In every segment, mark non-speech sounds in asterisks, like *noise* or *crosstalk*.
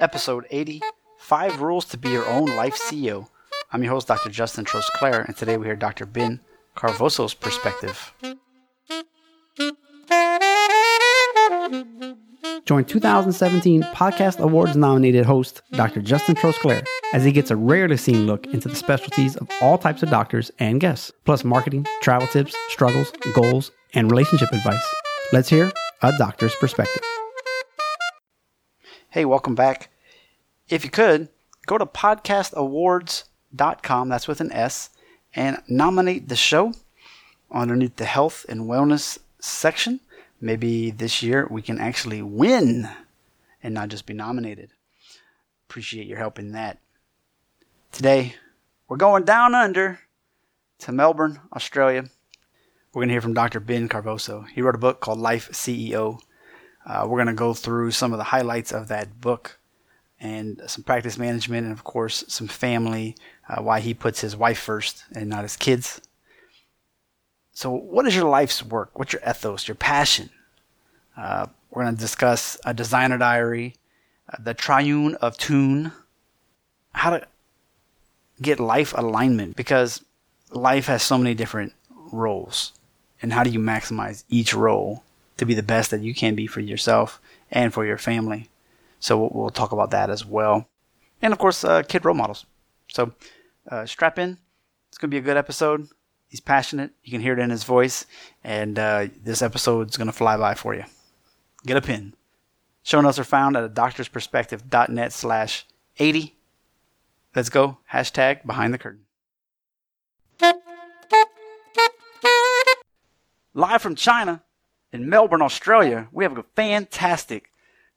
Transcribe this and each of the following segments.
episode 80 Five Rules to Be Your Own Life CEO. I'm your host, Dr. Justin Trosclair, and today we hear Dr. Ben Carvosso's perspective. Join 2017 Podcast Awards nominated host Dr. Justin Trosclair as he gets a rarely seen look into the specialties of all types of doctors and guests, plus marketing, travel tips, struggles, goals, and relationship advice. Let's hear a doctor's perspective. Hey, welcome back. If you could, go to podcastawards.com, that's with an S, and nominate the show underneath the health and wellness section. Maybe this year we can actually win and not just be nominated. Appreciate your help in that. Today, we're going down under to Melbourne, Australia. We're going to hear from Dr. Ben Carvosso. He wrote a book called Life CEO. Uh, we're going to go through some of the highlights of that book and some practice management, and of course, some family, uh, why he puts his wife first and not his kids. So, what is your life's work? What's your ethos, your passion? Uh, we're going to discuss a designer diary, uh, the triune of tune, how to get life alignment because life has so many different roles. And how do you maximize each role to be the best that you can be for yourself and for your family? So we'll, we'll talk about that as well. And of course, uh, kid role models. So uh, strap in. It's going to be a good episode. He's passionate. You can hear it in his voice. And uh, this episode is going to fly by for you. Get a pin. Show notes are found at a doctor's doctorsperspective.net slash 80. Let's go. Hashtag behind the curtain. Live from China in Melbourne, Australia, we have a fantastic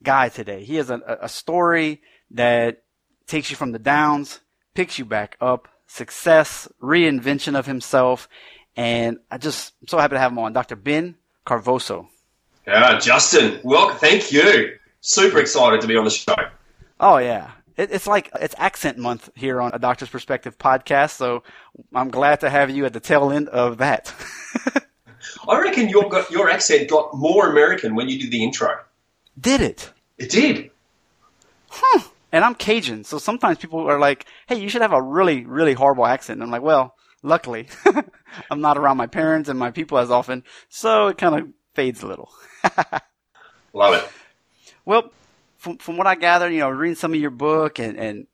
guy today. He has a, a story that takes you from the downs, picks you back up, success, reinvention of himself, and I just I'm so happy to have him on, Dr. Ben Carvosso. Yeah, Justin, welcome. Thank you. Super excited to be on the show. Oh yeah, it, it's like it's accent month here on a Doctor's Perspective podcast, so I'm glad to have you at the tail end of that. *laughs* I reckon your your accent got more American when you did the intro. Did it? It did. Huh. And I'm Cajun, so sometimes people are like, "Hey, you should have a really, really horrible accent." And I'm like, "Well, luckily, *laughs* I'm not around my parents and my people as often, so it kind of fades a little." *laughs* Love it. Well, from from what I gathered, you know, reading some of your book and and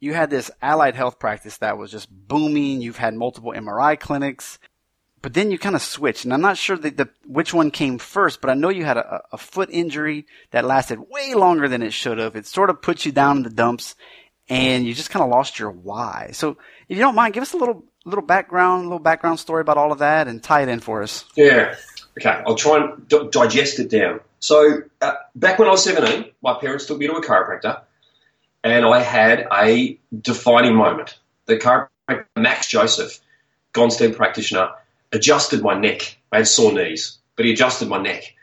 you had this allied health practice that was just booming. You've had multiple MRI clinics, but then you kind of switched. And I'm not sure the, the, which one came first, but I know you had a, a foot injury that lasted way longer than it should have. It sort of put you down in the dumps, and you just kind of lost your why. So, if you don't mind, give us a little little background, little background story about all of that, and tie it in for us. Yeah. Okay, I'll try and d- digest it down. So, uh, back when I was 17, my parents took me to a chiropractor, and I had a defining moment. The chiropractor, Max Joseph, Gonstead practitioner, adjusted my neck. I had sore knees, but he adjusted my neck.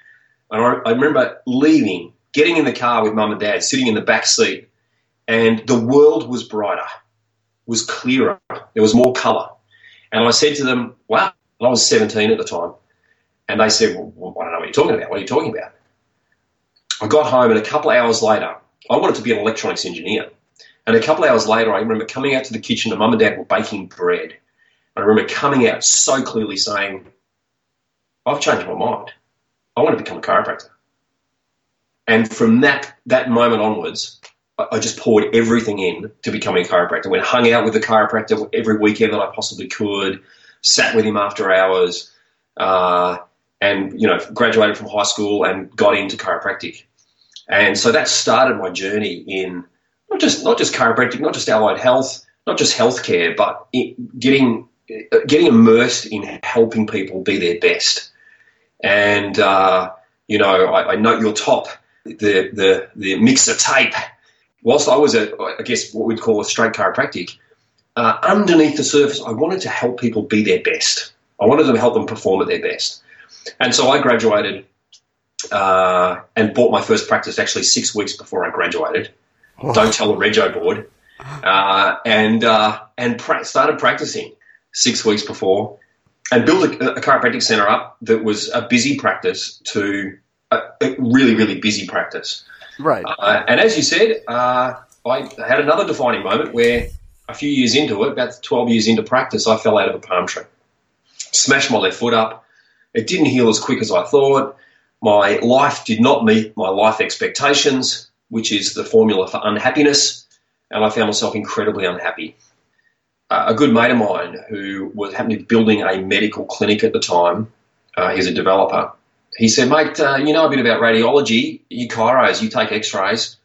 And I, I remember leaving, getting in the car with mum and dad, sitting in the back seat, and the world was brighter, was clearer, there was more colour. And I said to them, wow, I was 17 at the time. And they said, well, I don't know what you're talking about. What are you talking about? I got home, and a couple of hours later, I wanted to be an electronics engineer. And a couple of hours later, I remember coming out to the kitchen, and mum and dad were baking bread. I remember coming out so clearly saying, I've changed my mind. I want to become a chiropractor. And from that, that moment onwards, I just poured everything in to becoming a chiropractor. Went hung out with the chiropractor every weekend that I possibly could, sat with him after hours, uh, and you know graduated from high school and got into chiropractic. And so that started my journey in not just not just chiropractic, not just allied health, not just healthcare, but getting getting immersed in helping people be their best. And uh, you know, I, I note your top, the the the mixer tape. Whilst I was a, I guess what we'd call a straight chiropractic, uh, underneath the surface, I wanted to help people be their best. I wanted to help them perform at their best. And so I graduated uh, and bought my first practice actually six weeks before I graduated. Oh. Don't tell the rego board. *laughs* Uh, and uh, and pra- started practicing six weeks before, and build a, a chiropractic center up that was a busy practice to a, a really, really busy practice. Right. Uh, and as you said, uh, I had another defining moment where a few years into it, about 12 years into practice, I fell out of a palm tree. Smashed my left foot up. It didn't heal as quick as I thought. My life did not meet my life expectations, which is the formula for unhappiness, and I found myself incredibly unhappy. A good mate of mine who was happening to be building a medical clinic at the time, uh, he's a developer. He said, mate, uh, you know a bit about radiology, you chiros, you take x-rays.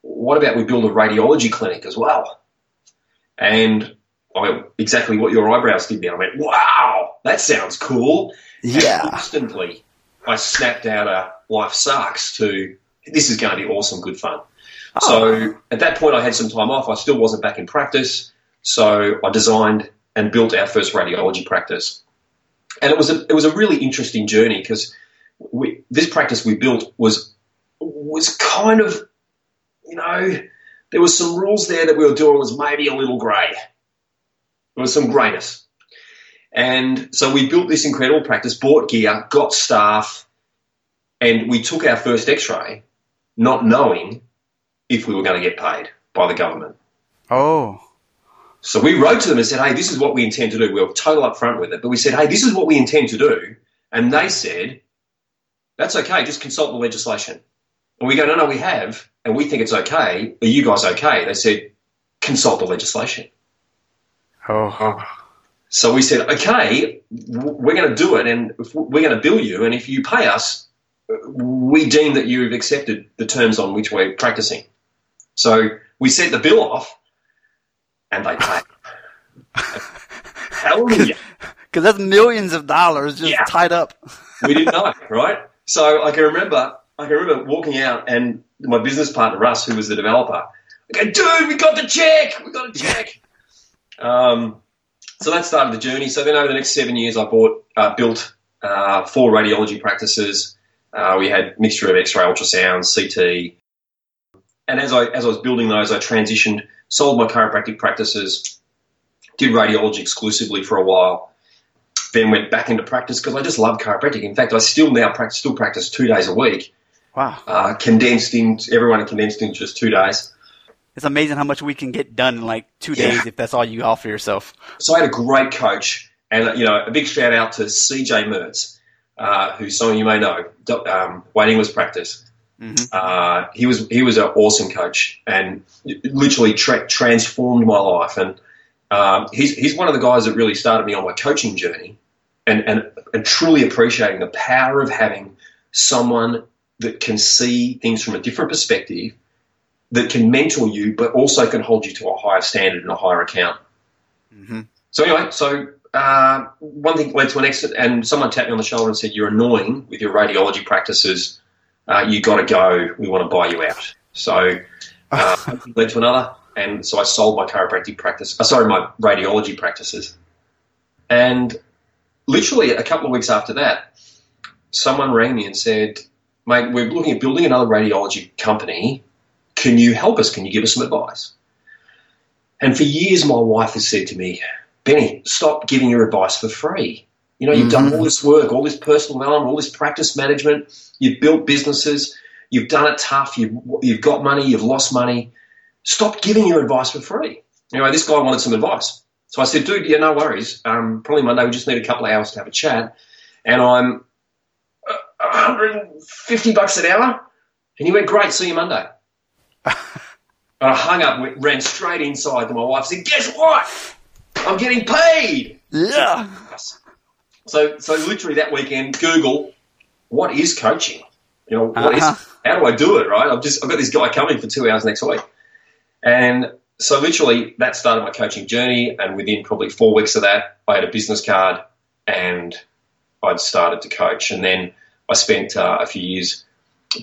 What about we build a radiology clinic as well? And I went, exactly what your eyebrows did there. I went, wow, that sounds cool. Yeah. And instantly, I snapped out a life sucks to this is going to be awesome, good fun. Oh. So at that point, I had some time off. I still wasn't back in practice. So I designed and built our first radiology practice. And it was a, it was a really interesting journey because this practice we built was was kind of, you know, there was some rules there that we were doing was maybe a little grey. There was some greyness. And so we built this incredible practice, bought gear, got staff, and we took our first x ray not knowing if we were going to get paid by the government. Oh. So we wrote to them and said, hey, this is what we intend to do. We were total upfront with it, but we said, hey, this is what we intend to do. And they said, that's okay, just consult the legislation. And we go, no, no, we have, and we think it's okay. Are you guys okay? They said, consult the legislation. Oh. So we said, okay, we're going to do it, and we're going to bill you, and if you pay us, we deem that you've accepted the terms on which we're practicing. So we sent the bill off, and they *laughs* paid. Hallelujah. Because that's millions of dollars just Yeah. tied up. *laughs* we didn't know, right? So I can remember, I can remember walking out, and my business partner Russ, who was the developer, I go, dude, we got the check, we got a check. *laughs* Um, so that started the journey. So then over the next seven years, I bought, uh, built uh, four radiology practices. Uh, we had mixture of X-ray, ultrasound, CT, and as I as I was building those, I transitioned, sold my chiropractic practices, did radiology exclusively for a while, then went back into practice because I just love chiropractic. In fact, I still now practice, still practice two days a week, Wow. uh, condensed in everyone condensed in just two days. It's amazing how much we can get done in like two Yeah. days if that's all you offer yourself. So I had a great coach, and you know, a big shout out to CJ Mertz, uh, who some of you may know, um, Waiting was practice. Mhm. Uh, he was he was an awesome coach, and literally tra- transformed my life. And um, he's he's one of the guys that really started me on my coaching journey, and and, and truly appreciating the power of having someone that can see things from a different perspective, that can mentor you, but also can hold you to a higher standard and a higher account. Mhm. So anyway, so uh, one thing led to an exit, and someone tapped me on the shoulder and said, "You're annoying with your radiology practices. Uh, you got to go. We want to buy you out." So uh, *laughs* led to another, and so I sold my chiropractic practice. Uh, sorry, my radiology practices, and literally a couple of weeks after that, someone rang me and said, "Mate, we're looking at building another radiology company. Can you help us? Can you give us some advice?" And for years, my wife has said to me, Benny, stop giving your advice for free. You know, you've done all this work, all this personal development, all this practice management. You've built businesses. You've done it tough. You've, you've got money. You've lost money. Stop giving your advice for free. Anyway, this guy wanted some advice. So I said, dude, yeah, no worries. Um, probably Monday. We just need a couple of hours to have a chat. And I'm uh, 150 bucks an hour. And he went, great. See you Monday. *laughs* And I hung up, went, ran straight inside to my wife, said, "Guess what? I'm getting paid." Yeah. So, so literally that weekend, Google, what is coaching? You know, what is? Uh-huh. How do I do it? Right? I've just I've got this guy coming for two hours next week, and so literally that started my coaching journey. And within probably four weeks of that, I had a business card, and I'd started to coach. And then I spent uh, a few years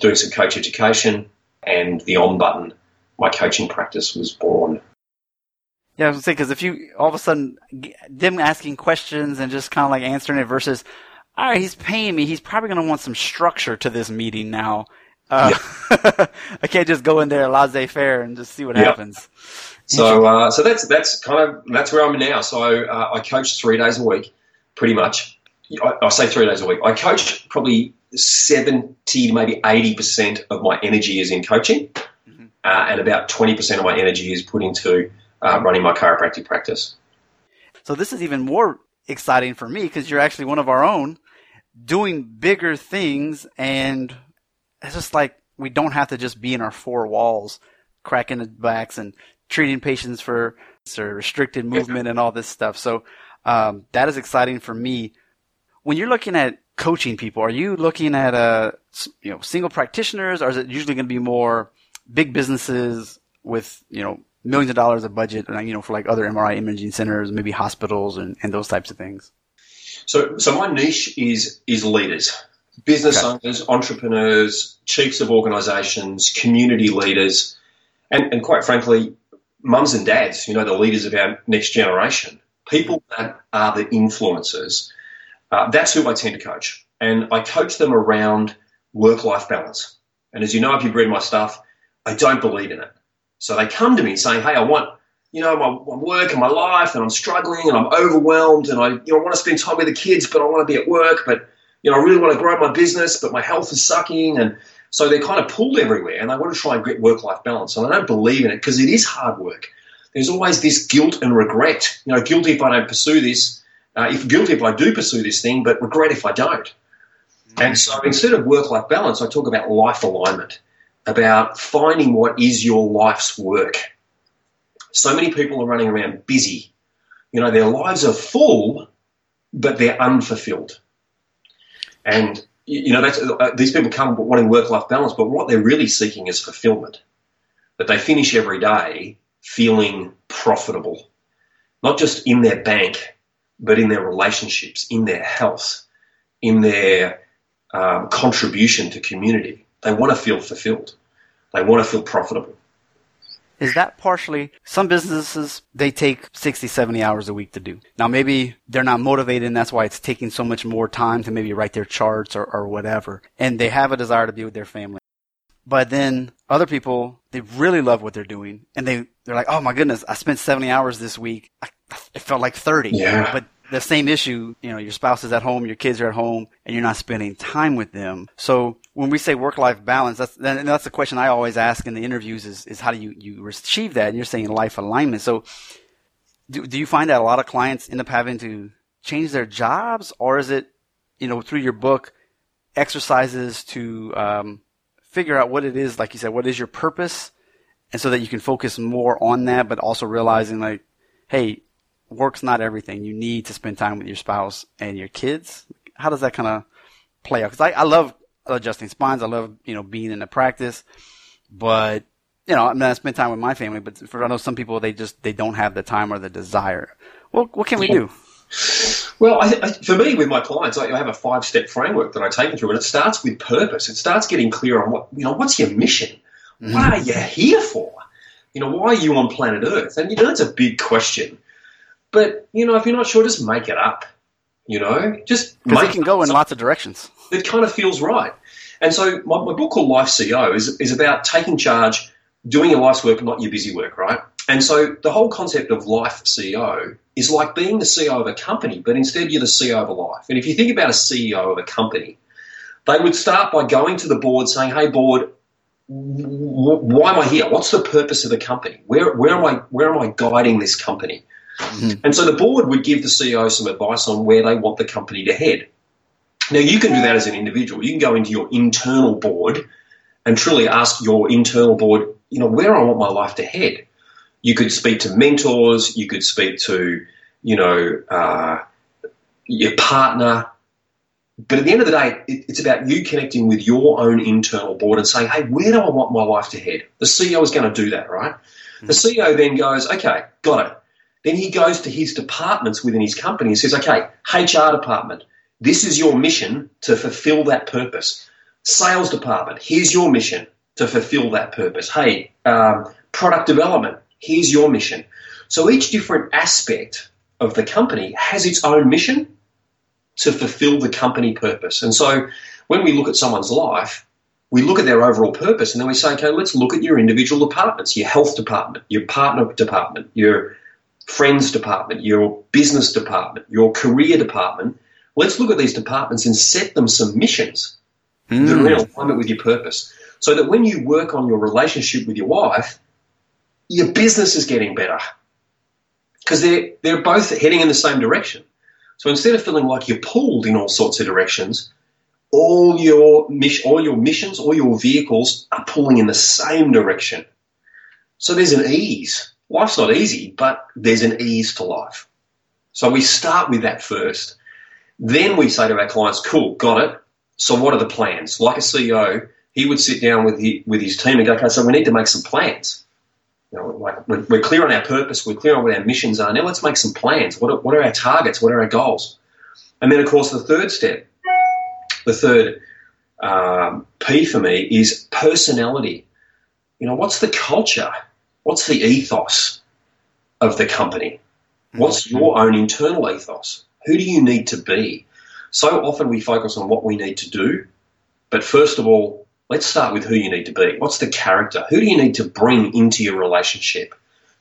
doing some coach education, and the on button, my coaching practice was born. Yeah, I was gonna say because if you all of a sudden them asking questions and just kind of like answering it versus, all right, he's paying me, he's probably gonna want some structure to this meeting now. Uh, *laughs* I can't just go in there laissez-faire and just see what Yeah. happens. So, uh, so that's that's kind of that's where I'm now. So uh, I coach three days a week, pretty much. I, I say three days a week. I coach probably 70 to maybe 80% of my energy is in coaching, mm-hmm. uh, and about 20% of my energy is put into uh, running my chiropractic practice. So this is even more exciting for me because you're actually one of our own doing bigger things and it's just like we don't have to just be in our four walls cracking the backs and treating patients for restricted movement and all this stuff. So um, that is exciting for me. When you're looking at coaching people, are you looking at uh, you know single practitioners, or is it usually going to be more big businesses with you know millions of dollars of budget, and you know, for like other MRI imaging centers, maybe hospitals and, and those types of things? So, so my niche is is leaders, business okay. owners, entrepreneurs, chiefs of organisations, community leaders, and, and quite frankly, mums and dads. You know, the leaders of our next generation, people that are the influencers. Uh, that's who I tend to coach, and I coach them around work life balance. And as you know, if you've read my stuff, I don't believe in it. So they come to me saying, "Hey, I want." You know, my, my work and my life, and I'm struggling and I'm overwhelmed, and I, you know, I want to spend time with the kids, but I want to be at work, but you know, I really want to grow my business, but my health is sucking, and so they're kind of pulled everywhere and they want to try and get work life balance. And I don't believe in it because it is hard work. There's always this guilt and regret. You know, guilty if I don't pursue this, uh, if guilty if I do pursue this thing, but regret if I don't. Mm-hmm. And so instead of work life balance, I talk about life alignment, about finding what is your life's work. So many people are running around busy. You know, their lives are full, but they're unfulfilled. And you know, that's, uh, these people come wanting work-life balance, but what they're really seeking is fulfillment. That they finish every day feeling profitable, not just in their bank, but in their relationships, in their health, in their um, contribution to community. They want to feel fulfilled. They want to feel profitable. Is that partially some businesses they take 60, 70 hours a week to do. Now maybe they're not motivated and that's why it's taking so much more time to maybe write their charts or, or whatever. And they have a desire to be with their family. But then other people, they really love what they're doing and they, they're like, oh my goodness, I spent 70 hours this week. I, it felt like 30. Yeah. But the same issue, you know, your spouse is at home, your kids are at home, and you're not spending time with them. So when we say work-life balance, that's that's the question I always ask in the interviews is, is how do you, you achieve that? And you're saying life alignment. So do, do you find that a lot of clients end up having to change their jobs or is it, you know, through your book, exercises to um, figure out what it is, like you said, what is your purpose? And so that you can focus more on that, but also realizing like, hey, work's not everything. You need to spend time with your spouse and your kids. How does that kind of play out? Because I, I love adjusting spines. I love you know being in the practice, but you know I mean I spend time with my family. But for I know some people they just they don't have the time or the desire. Well, what can we do? Well, I, I, for me, with my clients, I, I have a five-step framework that I take them through, and it starts with purpose. It starts getting clear on what you know. What's your mission? Mm-hmm. What are you here for? You know, why are you on planet Earth? And you know, that's a big question. But you know, if you're not sure, just make it up. You know, just because it can go in lots of directions. It kind of feels right. And so my, my book called Life CEO is is about taking charge, doing your life's work, not your busy work, right? And so the whole concept of life CEO is like being the CEO of a company, but instead you're the CEO of a life. And if you think about a CEO of a company, they would start by going to the board saying, "Hey, board, why am I here? What's the purpose of the company? Where, where am I? Where am I guiding this company?" Mm-hmm. And so the board would give the CEO some advice on where they want the company to head. Now, you can do that as an individual. You can go into your internal board and truly ask your internal board, you know, where I want my life to head. You could speak to mentors, you could speak to, you know, uh, your partner. But at the end of the day, it, it's about you connecting with your own internal board and saying, hey, where do I want my life to head? The CEO is going to do that, right? Mm-hmm. The CEO then goes, okay, got it. Then he goes to his departments within his company and says, okay, HR department, this is your mission to fulfill that purpose. Sales department, here's your mission to fulfill that purpose. Hey, um, product development, here's your mission. So each different aspect of the company has its own mission to fulfill the company purpose. And so when we look at someone's life, we look at their overall purpose and then we say, okay, let's look at your individual departments, your health department, your partner department, your friends department, your business department, your career department. Let's look at these departments and set them some missions mm. that are in alignment with your purpose. So that when you work on your relationship with your wife, your business is getting better because they're, they're both heading in the same direction. So instead of feeling like you're pulled in all sorts of directions, all your mission, all your missions, all your vehicles are pulling in the same direction. So there's an ease. Life's not easy, but there's an ease to life. So we start with that first. Then we say to our clients, cool, got it. So what are the plans? Like a CEO, he would sit down with, he, with his team and go, okay, so we need to make some plans. You know, like we're, we're, clear on our purpose, we're clear on what our missions are. Now let's make some plans. What are, what are our targets? What are our goals? And then, of course, the third step, the third um, P for me is personality. You know, what's the culture? What's the ethos of the company? What's mm-hmm. your own internal ethos? Who do you need to be? So often we focus on what we need to do, but first of all, let's start with who you need to be. What's the character? Who do you need to bring into your relationship?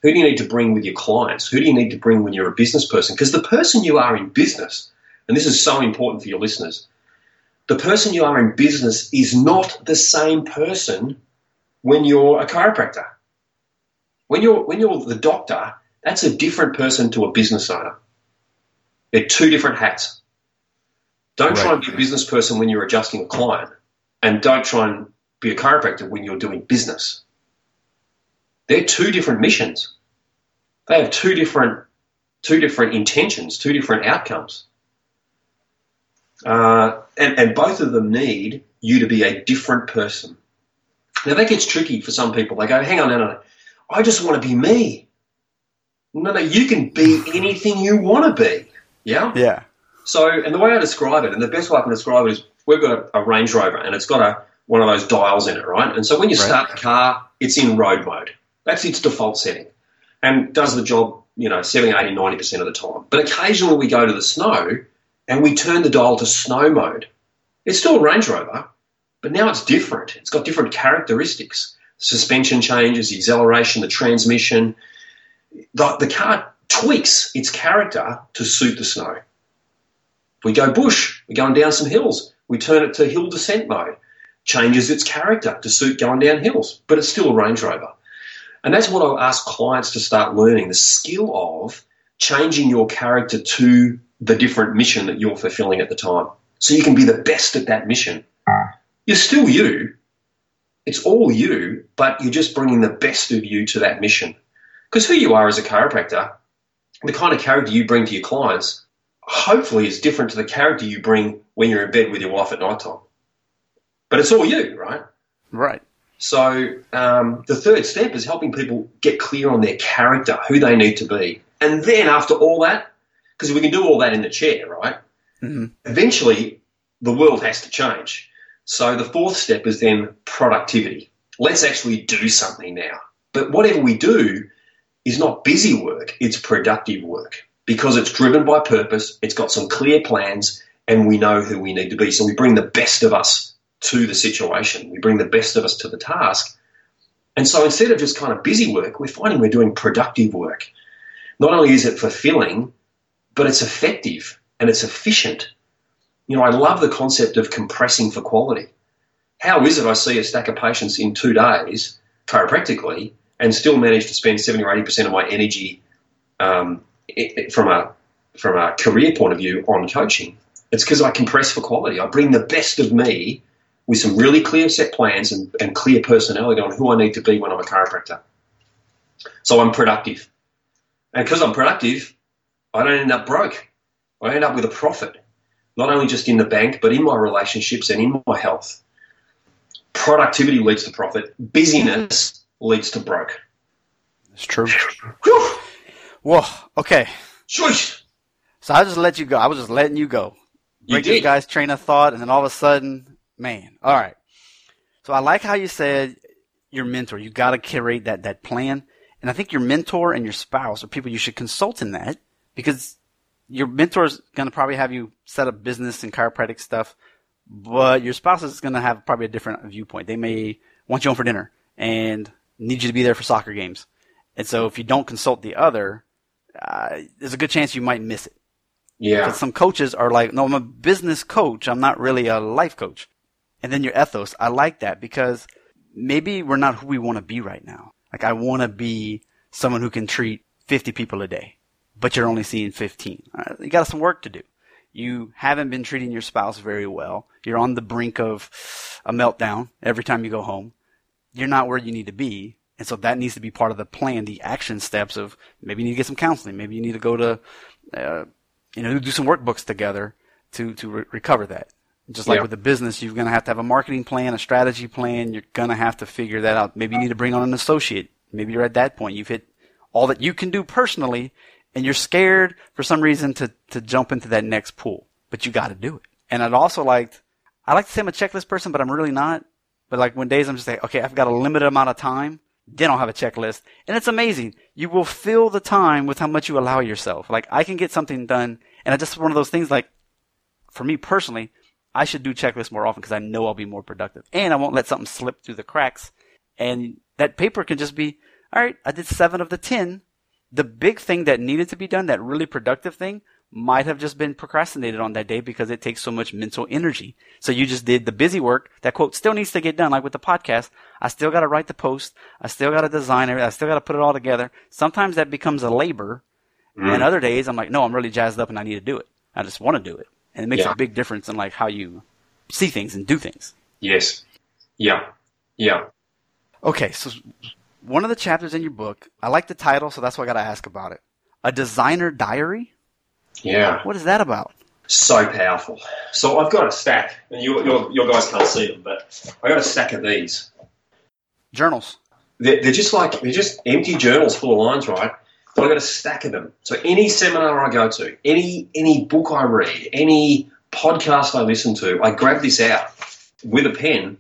Who do you need to bring with your clients? Who do you need to bring when you're a business person? Because the person you are in business, and this is so important for your listeners, the person you are in business is not the same person when you're a chiropractor. When you're when you're the doctor, that's a different person to a business owner. They're two different hats. Don't right. try and be a business person when you're adjusting a client, and don't try and be a chiropractor when you're doing business. They're two different missions. They have two different two different intentions, two different outcomes. Uh, and, and both of them need you to be a different person. Now that gets tricky for some people. They go, hang on, no, no, no. I just want to be me. No, no, you can be *laughs* anything you want to be. Yeah? Yeah. So, and the way I describe it, and the best way I can describe it is we've got a, a Range Rover and it's got a, one of those dials in it, right? And so when you right. start the car, it's in road mode. That's its default setting and does the job, you know, 70, 80, 90% of the time. But occasionally we go to the snow and we turn the dial to snow mode. It's still a Range Rover, but now it's different. It's got different characteristics. Suspension changes, the acceleration, the transmission. The, the car tweaks its character to suit the snow. We go bush, we're going down some hills, we turn it to hill descent mode, changes its character to suit going down hills, but it's still a Range Rover. And that's what I ask clients to start learning the skill of changing your character to the different mission that you're fulfilling at the time. So you can be the best at that mission. You're still you. It's all you, but you're just bringing the best of you to that mission. Because who you are as a chiropractor, the kind of character you bring to your clients, hopefully is different to the character you bring when you're in bed with your wife at night time. But it's all you, right? Right. So um, the third step is helping people get clear on their character, who they need to be. And then after all that, because we can do all that in the chair, right? Mm-hmm. Eventually, the world has to change. So the fourth step is then productivity. Let's actually do something now. But whatever we do is not busy work, it's productive work because it's driven by purpose, it's got some clear plans, and we know who we need to be. So we bring the best of us to the situation, we bring the best of us to the task. And so instead of just kind of busy work, we're finding we're doing productive work. Not only is it fulfilling, but it's effective and it's efficient. You know, I love the concept of compressing for quality. How is it I see a stack of patients in two days, chiropractically, and still manage to spend 70 or 80% of my energy um, from, a, from a career point of view on coaching? It's because I compress for quality. I bring the best of me with some really clear set plans and, and clear personality on who I need to be when I'm a chiropractor. So I'm productive. And because I'm productive, I don't end up broke. I end up with a profit, not only just in the bank, but in my relationships and in my health. Productivity leads to profit. Busyness leads to broke. It's true. Whoa. Okay. Shush. So I just let you go. I was just letting you go. Break you this guy's train of thought, and then all of a sudden, man. All right. So I like how you said your mentor. You got to curate that that plan, and I think your mentor and your spouse are people you should consult in that because your mentor is going to probably have you set up business and chiropractic stuff, but your spouse is going to have probably a different viewpoint. They may want you home for dinner and need you to be there for soccer games. And so if you don't consult the other, uh, there's a good chance you might miss it. Yeah. Because some coaches are like, no, I'm a business coach. I'm not really a life coach. and then your ethos. I like that because maybe we're not who we want to be right now. Like I want to be someone who can treat 50 people a day, but you're only seeing 15. Right, you got some work to do. You haven't been treating your spouse very well. You're on the brink of a meltdown every time you go home. You're not where you need to be. And so that needs to be part of the plan, the action steps of maybe you need to get some counseling. Maybe you need to go to, uh, you know, do some workbooks together to, to re- recover that. Just like yeah. with the business, you're going to have to have a marketing plan, a strategy plan. You're going to have to figure that out. Maybe you need to bring on an associate. Maybe you're at that point. You've hit all that you can do personally and you're scared for some reason to, to jump into that next pool, but you got to do it. And I'd also liked, I like to say I'm a checklist person, but I'm really not. But like when days I'm just like, okay, I've got a limited amount of time. Then I'll have a checklist. And it's amazing. You will fill the time with how much you allow yourself. Like I can get something done. And I just one of those things like, for me personally, I should do checklists more often because I know I'll be more productive. And I won't let something slip through the cracks. And that paper can just be, all right, I did seven of the 10. The big thing that needed to be done, that really productive thing, might have just been procrastinated on that day because it takes so much mental energy. So you just did the busy work. That quote still needs to get done. Like with the podcast, I still got to write the post. I still got to design it. I still got to put it all together. Sometimes that becomes a labor. Mm. And other days I'm like, no, I'm really jazzed up and I need to do it. I just want to do it. And it makes yeah. a big difference in like how you see things and do things. Yes. Yeah. Yeah. Okay. So one of the chapters in your book, I like the title, so that's why I got to ask about it. A designer diary? Yeah. What is that about? So powerful. So I've got a stack, and you, your, your guys can't see them, but I got a stack of these journals. They're, they're just like they're just empty journals full of lines, right? But I got a stack of them. So any seminar I go to, any any book I read, any podcast I listen to, I grab this out with a pen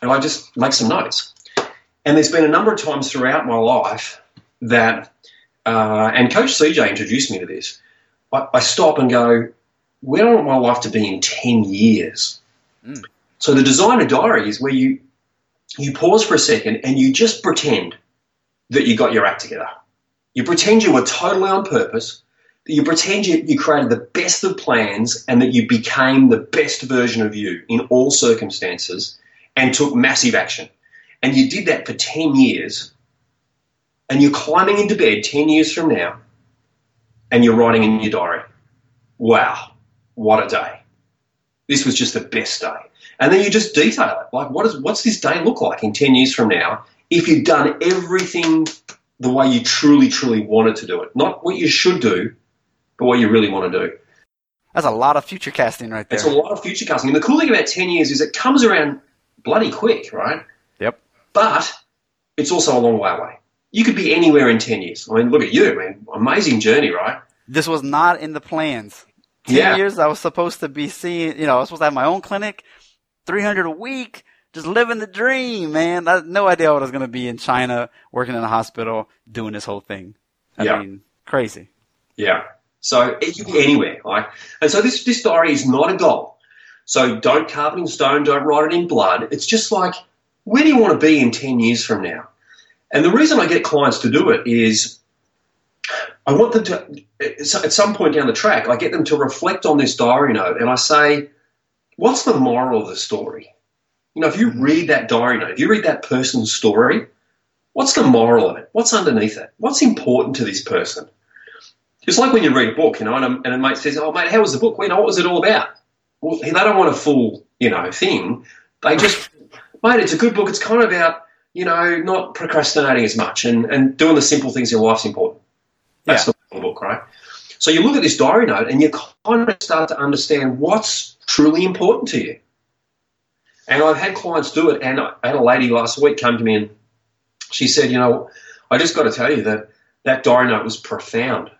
and I just make some notes. And there's been a number of times throughout my life that, uh, and Coach CJ introduced me to this. I, I, stop and go, where do I want my life to be in 10 years? Mm. So the designer diary is where you, you pause for a second and you just pretend that you got your act together. You pretend you were totally on purpose, that you pretend you, you created the best of plans and that you became the best version of you in all circumstances and took massive action. And you did that for 10 years and you're climbing into bed 10 years from now and you're writing in your diary, wow, what a day. This was just the best day. And then you just detail it. Like, what is, what's this day look like in 10 years from now if you've done everything the way you truly, truly wanted to do it? Not what you should do, but what you really want to do. That's a lot of future casting right there. It's a lot of future casting. And the cool thing about 10 years is it comes around bloody quick, right? But it's also a long way away you could be anywhere in 10 years. I mean, look at you, man. Amazing journey, right? This was not in the plans. 10 yeah. years, I was supposed to be seeing, you know, I was supposed to have my own clinic, 300 a week, just living the dream, man. I had no idea what I was going to be in China, working in a hospital, doing this whole thing. I yeah. mean, crazy. Yeah. So you could be anywhere, right? And so this, this diary is not a goal. So don't carve it in stone, don't write it in blood. It's just like, where do you want to be in 10 years from now? And the reason I get clients to do it is I want them to, at some point down the track, I get them to reflect on this diary note and I say, what's the moral of the story? You know, if you mm-hmm. read that diary note, if you read that person's story, what's the moral of it? What's underneath it? What's important to this person? It's like when you read a book, you know, and a, and a mate says, "Oh, mate, how was the book? Well, you know, what was it all about?" Well, they don't want a full, you know, thing. They just, mate, it's a good book. It's kind of about you know, not procrastinating as much and, and doing the simple things in life's important. That's yeah. the book, right? So you look at this diary note and you kind of start to understand what's truly important to you. And I've had clients do it, and I had a lady last week come to me and she said, you know, I just got to tell you that that diary note was profound.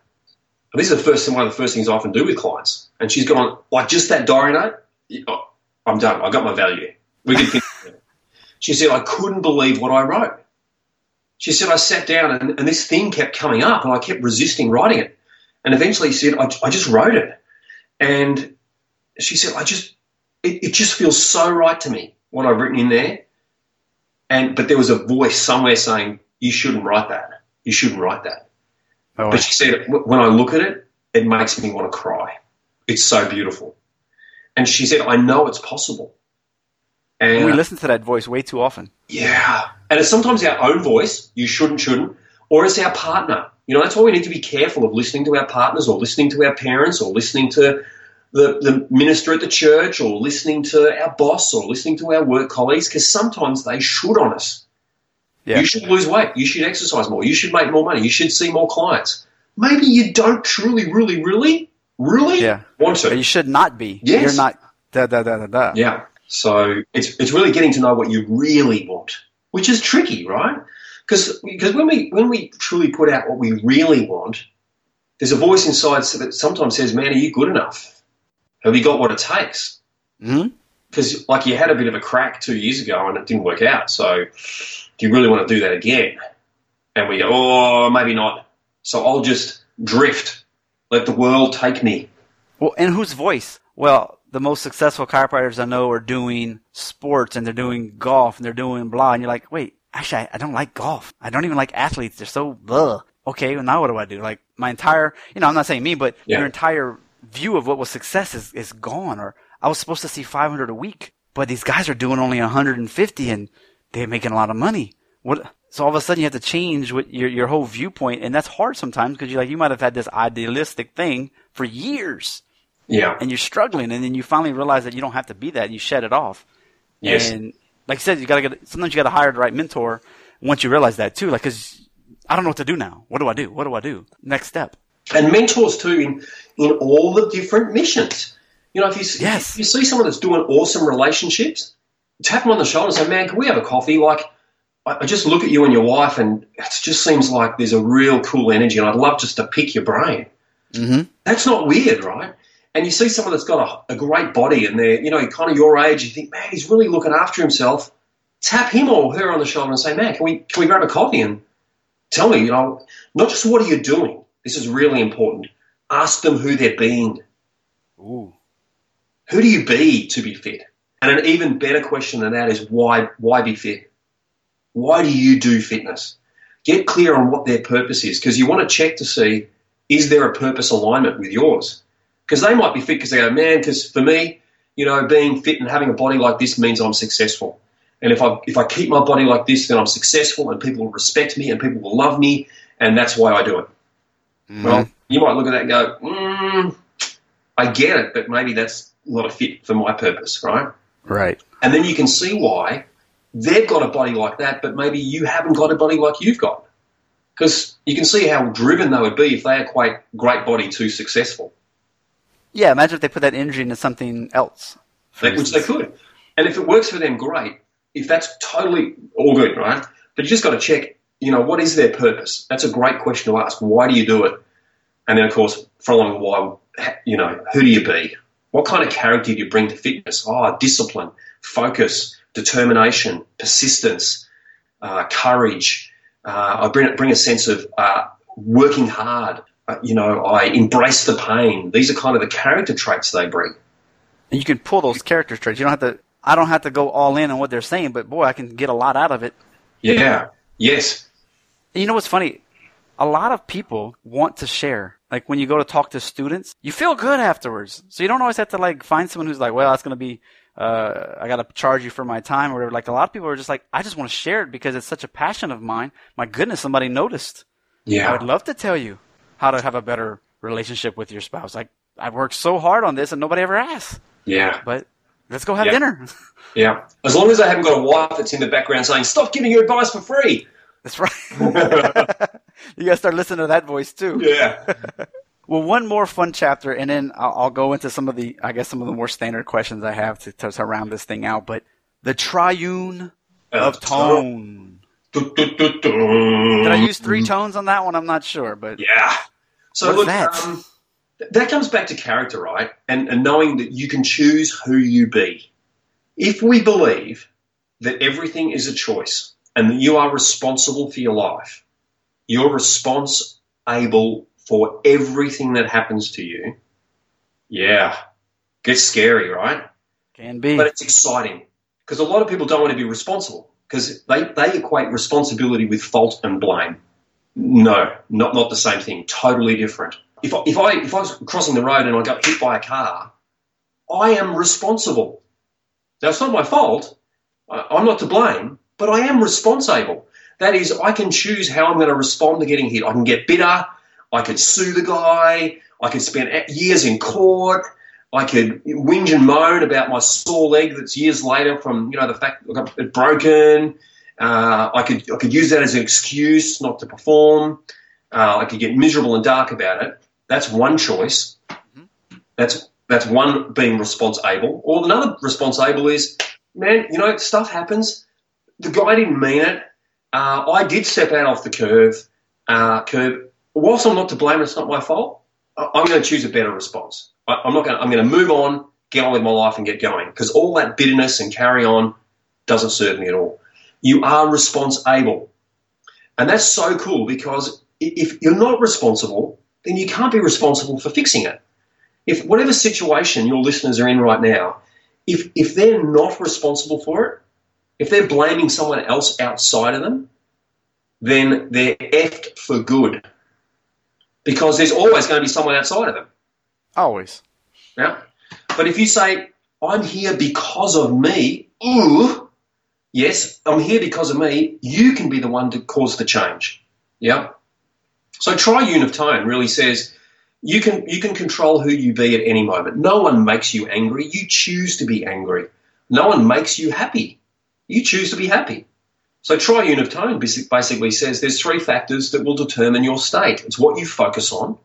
And this is the first one of the first things I often do with clients. And she's gone, like, just that diary note, oh, I'm done. I got my value. We can she said, I couldn't believe what I wrote. She said, I sat down and, and this thing kept coming up and I kept resisting writing it. And eventually she said, I, I just wrote it. And she said, I just, it, it just feels so right to me, what I've written in there. And, but there was a voice somewhere saying, you shouldn't write that. You shouldn't write that. Oh, but she said, when I look at it, it makes me want to cry. It's so beautiful. And she said, I know it's possible. And we uh, listen to that voice way too often. yeah, and it's sometimes our own voice. You shouldn't, shouldn't, or it's our partner. You know, that's why we need to be careful of listening to our partners, or listening to our parents, or listening to the, the minister at the church, or listening to our boss, or listening to our work colleagues, because sometimes they should on us. Yeah. You should lose weight. You should exercise more. You should make more money. You should see more clients. Maybe you don't truly, really, really, really Yeah. want to. But you should not be. Yes. You're not. Da da da da da. Yeah. So it's it's really getting to know what you really want, which is tricky, right? Because because when we when we truly put out what we really want, there's a voice inside that sometimes says, "Man, are you good enough? Have you got what it takes?" hmm Because like you had a bit of a crack two years ago and it didn't work out. So do you really want to do that again? And we go, "Oh, maybe not." So I'll just drift, let the world take me. Well, and whose voice? Well, the most successful chiropractors I know are doing sports and they're doing golf and they're doing blah. And you're like, wait, actually, I, I don't like golf. I don't even like athletes. They're so blah. Okay, well, now what do I do? Like my entire, you know, I'm not saying me, but Yeah. your entire view of what was success is, is gone. Or I was supposed to see 500 a week, but these guys are doing only 150 and they're making a lot of money. What? So all of a sudden you have to change what your your whole viewpoint, and that's hard sometimes because you like you might have had this idealistic thing for years Yeah. and you're struggling, and then you finally realize that you don't have to be that. And you shed it off. Yes. And like I said, you gotta get. Sometimes you gotta hire the right mentor. Once you realize that too, like, cause I don't know what to do now. What do I do? What do I do? Next step. and mentors too in in all the different missions. You know, if you see, Yes. if you see someone that's doing awesome relationships, tap them on the shoulder and say, "Man, can we have a coffee?" Like, I, I just look at you and your wife, and it just seems like there's a real cool energy, and I'd love just to pick your brain. Mm-hmm. That's not weird, right? And you see someone that's got a, a great body, and they're you know kind of your age. You think, man, he's really looking after himself. Tap him or her on the shoulder and say, "Man, can we can we grab a coffee and tell me, you know, not just what are you doing. This is really important. Ask them who they're being. Ooh. Who do you be to be fit? And an even better question than that is why why be fit? Why do you do fitness? Get clear on what their purpose is because you want to check to see is there a purpose alignment with yours? Because they might be fit because they go, man, because for me, you know, being fit and having a body like this means I'm successful. And if I if I keep my body like this, then I'm successful and people will respect me and people will love me and that's why I do it. Well, you might look at that and go, mm, I get it, but maybe that's not a fit for my purpose, right? right. And then you can see why they've got a body like that, but maybe you haven't got a body like you've got. Because you can see how driven they would be if they equate great body to successful, Yeah. Imagine if they put that energy into something else. They- which they could. And if it works for them, great. If that's totally all good, right? But you just got to check, you know, what is their purpose? That's a great question to ask. Why do you do it? And then, of course, following why, you know, who do you be? What kind of character do you bring to fitness? Oh, discipline, focus, determination, persistence, uh, courage. Uh, I bring, bring a sense of uh, working hard. Uh, you know, I embrace the pain. These are kind of the character traits they bring. And you can pull those character traits. You don't have to. I don't have to go all in on what they're saying, but boy, I can get a lot out of it. Yeah. Yes. You know what's funny? A lot of people want to share. Like when you go to talk to students, you feel good afterwards. So you don't always have to like find someone who's like, well, that's going to be, uh, I got to charge you for my time or whatever. Like a lot of people are just like, I just want to share it because it's such a passion of mine. My goodness, somebody noticed. Yeah. I would love to tell you how to have a better relationship with your spouse. Like I've worked so hard on this and nobody ever asks, Yeah. but let's go have Yeah. dinner. *laughs* Yeah. As long as they haven't got a wife that's in the background saying, stop giving you advice for free. *laughs* That's right. *laughs* you got to start listening to that voice too. Yeah. Well, one more fun chapter, and then I'll, I'll go into some of the, I guess, some of the more standard questions I have to, to, to round this thing out. But the triune of tone. Did Did I use three tones on that one? I'm not sure, but Yeah. So look, that? Um, that comes back to character, right? And, and knowing that you can choose who you be. If we believe that everything is a choice and that you are responsible for your life, you're responsible for everything that happens to you. Yeah, gets scary, right? can be. but it's exciting because a lot of people don't want to be responsible because they, they equate responsibility with fault and blame. No, not not the same thing. Totally different. If I, if I if I was crossing the road and I got hit by a car, I am responsible. Now it's not my fault, I'm not to blame, but I am responsible. That is, I can choose how I'm going to respond to getting hit. I can get bitter. I could sue the guy. I could spend years in court. I could whinge and moan about my sore leg that's years later from you know the fact that I got it broken. Uh, I could I could use that as an excuse not to perform. Uh, I could get miserable and dark about it. That's one choice. That's that's one being responsible. Or another responsible is, man, you know, stuff happens. The guy didn't mean it. Uh, I did step out off the curve. Uh, curb. Whilst I'm not to blame, it's not my fault. I'm going to choose a better response. I- I'm not going. I'm going to move on, get on with my life, and get going. Because all that bitterness and carry on doesn't serve me at all. You are responsible, and that's so cool because if you're not responsible, then you can't be responsible for fixing it. If whatever situation your listeners are in right now, if if they're not responsible for it, if they're blaming someone else outside of them, then they're effed for good. Because there's always going to be someone outside of them. Always. Yeah. But if you say, I'm here because of me, ooh, yes, I'm here because of me, you can be the one to cause the change. Yeah. So Triune of Tone really says you can you can control who you be at any moment. No one makes you angry. You choose to be angry. No one makes you happy. You choose to be happy. So Triune of Tone basically says there's three factors that will determine your state. It's what you focus on,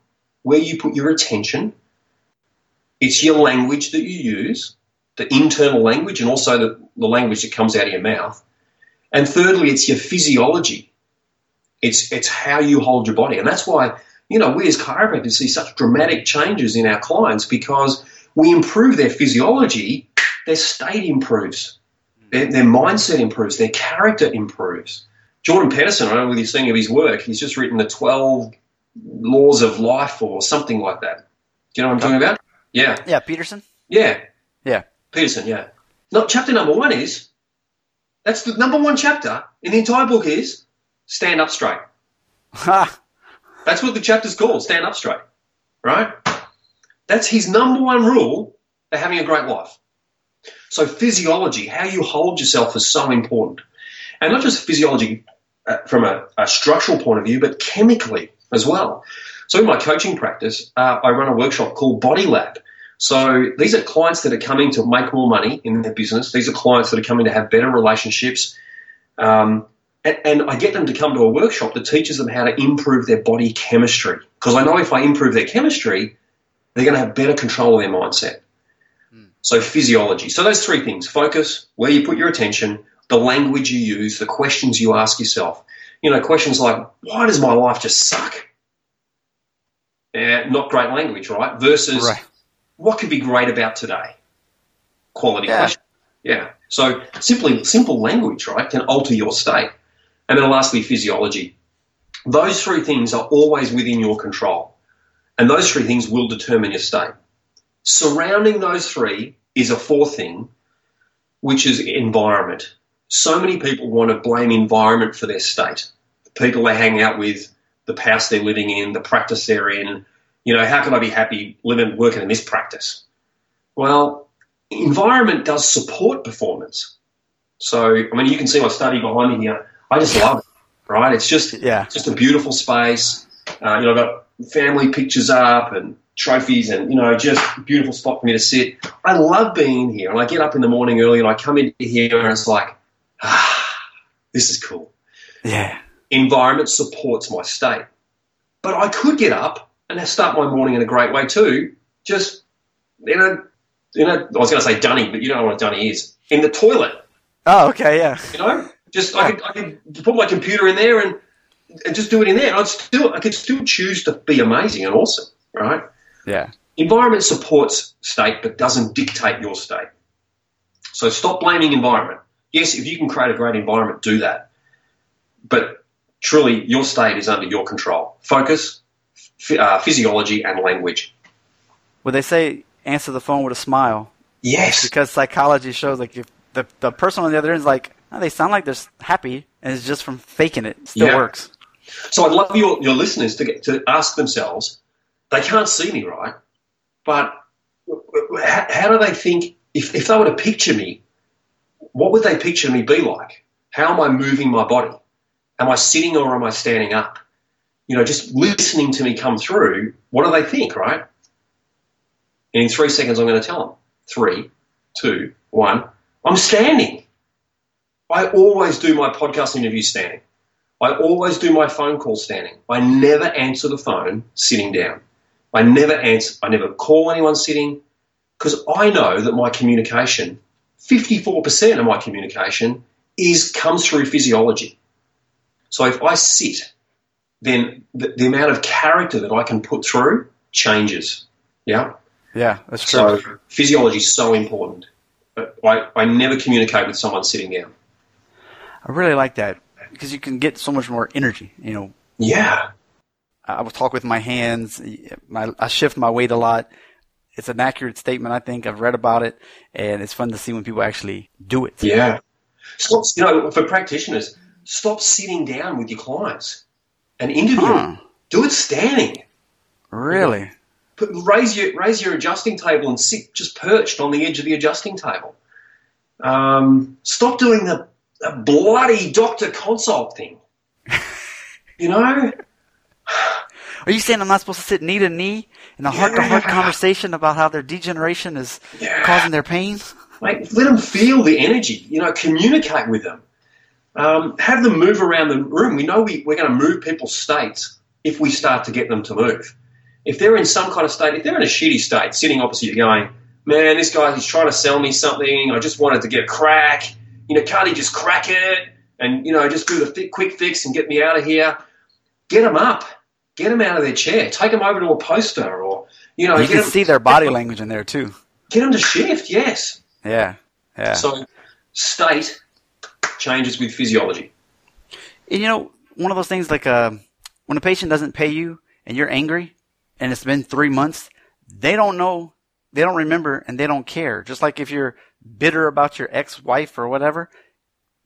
where you put your attention, it's your language that you use, the internal language, and also the, the language that comes out of your mouth. And thirdly, it's your physiology. It's it's how you hold your body, and that's why you know we as chiropractors see such dramatic changes in our clients because we improve their physiology, their state improves, their, their mindset improves, their character improves. Jordan Peterson, I don't know whether you've seen of his work. He's just written the Twelve Laws of Life or something like that. Do you know what I'm talking about? Yeah. Yeah, Peterson. Yeah. Yeah. Peterson, yeah. No, chapter number one is that's the number one chapter in the entire book is stand up straight. Ha. That's what the chapter's called, stand up straight. Right? That's his number one rule for having a great life. So physiology, how you hold yourself is so important. And not just physiology uh, from a, a structural point of view, but chemically as well. So in my coaching practice, uh, I run a workshop called Body Lab. So these are clients that are coming to make more money in their business. These are clients that are coming to have better relationships. Um, and, and I get them to come to a workshop that teaches them how to improve their body chemistry. Because I know if I improve their chemistry, they're going to have better control of their mindset. So physiology. So those three things: focus, where you put your attention, the language you use, the questions you ask yourself. You know, questions like, "Why does my life just suck?" Yeah, not great language, right? Versus, Right. what could be great about today? Quality Yeah. question. Yeah. So simply simple language, right, can alter your state. And then lastly, physiology. Those three things are always within your control. And those three things will determine your state. Surrounding those three is a fourth thing, which is environment. So many people want to blame environment for their state. The people they hang out with, the house they're living in, the practice they're in. You know, how can I be happy living, working in this practice? Well, environment does support performance. So, I mean, you can see my study behind me here. I just love it, right? It's just, Yeah. just a beautiful space. Uh, you know, I've got family pictures up and trophies and, you know, just a beautiful spot for me to sit. I love being in here. And I get up in the morning early and I come into here and it's like, ah, this is cool. Yeah. Environment supports my state. But I could get up and start my morning in a great way too. Just, you know, you know, I was going to say dunny, but you don't know what a dunny is. In the toilet, Oh, okay. Yeah. you know, just I could, I could put my computer in there and, and just do it in there. I'd still, I could still choose to be amazing and awesome, right? Yeah. Environment supports state, but doesn't dictate your state. So stop blaming environment. Yes, if you can create a great environment, do that. But truly, your state is under your control. Focus, ph- uh, physiology, and language. Well, they say answer the phone with a smile Yes. because psychology shows like if the the person on the other end is like, oh, they sound like they're happy, and it's just from faking it. it still Yeah. works. So I'd love your, your listeners to get to ask themselves, they can't see me, right? But how, how do they think, if, if they were to picture me, what would they picture me be like? How am I moving my body? Am I sitting or am I standing up? You know, just listening to me come through, what do they think, right? And in three seconds, I'm going to tell them three, two, one. I'm standing. I always do my podcast interview standing. I always do my phone call standing. I never answer the phone sitting down. I never answer, I never call anyone sitting because I know that my communication, 54% of my communication is comes through physiology. So if I sit, then the, the amount of character that I can put through changes. Yeah. Yeah, that's true. So physiology is so important. I, I never communicate with someone sitting down. I really like that because you can get so much more energy. You know. Yeah. I will talk with my hands. My, I shift my weight a lot. It's an accurate statement. I think I've read about it, and it's fun to see when people actually do it. Yeah. Stop. You know, for practitioners, stop sitting down with your clients and interview huh. them. Do it standing. Really. Put, raise your raise your adjusting table and sit just perched on the edge of the adjusting table. Um, stop doing the, the bloody doctor consult thing. *laughs* you know. Are you saying I'm not supposed to sit knee to knee in a heart to heart conversation about how their degeneration is yeah. causing their pain? Mate, let them feel the energy. You know, communicate with them. Um, have them move around the room. We know we, we're going to move people's states if we start to get them to move. If they're in some kind of state, if they're in a shitty state, sitting opposite you going, man, this guy, he's trying to sell me something. I just wanted to get a crack. You know, can't he just crack it and, you know, just do the quick fix and get me out of here? Get them up. Get them out of their chair. Take them over to a poster or, you know. You can them, see their body language in there too. Get them to shift, yes. Yeah, yeah. So state changes with physiology. And, you know, one of those things like uh, when a patient doesn't pay you and you're angry and it's been three months, they don't know, they don't remember, and they don't care. Just like if you're bitter about your ex-wife or whatever,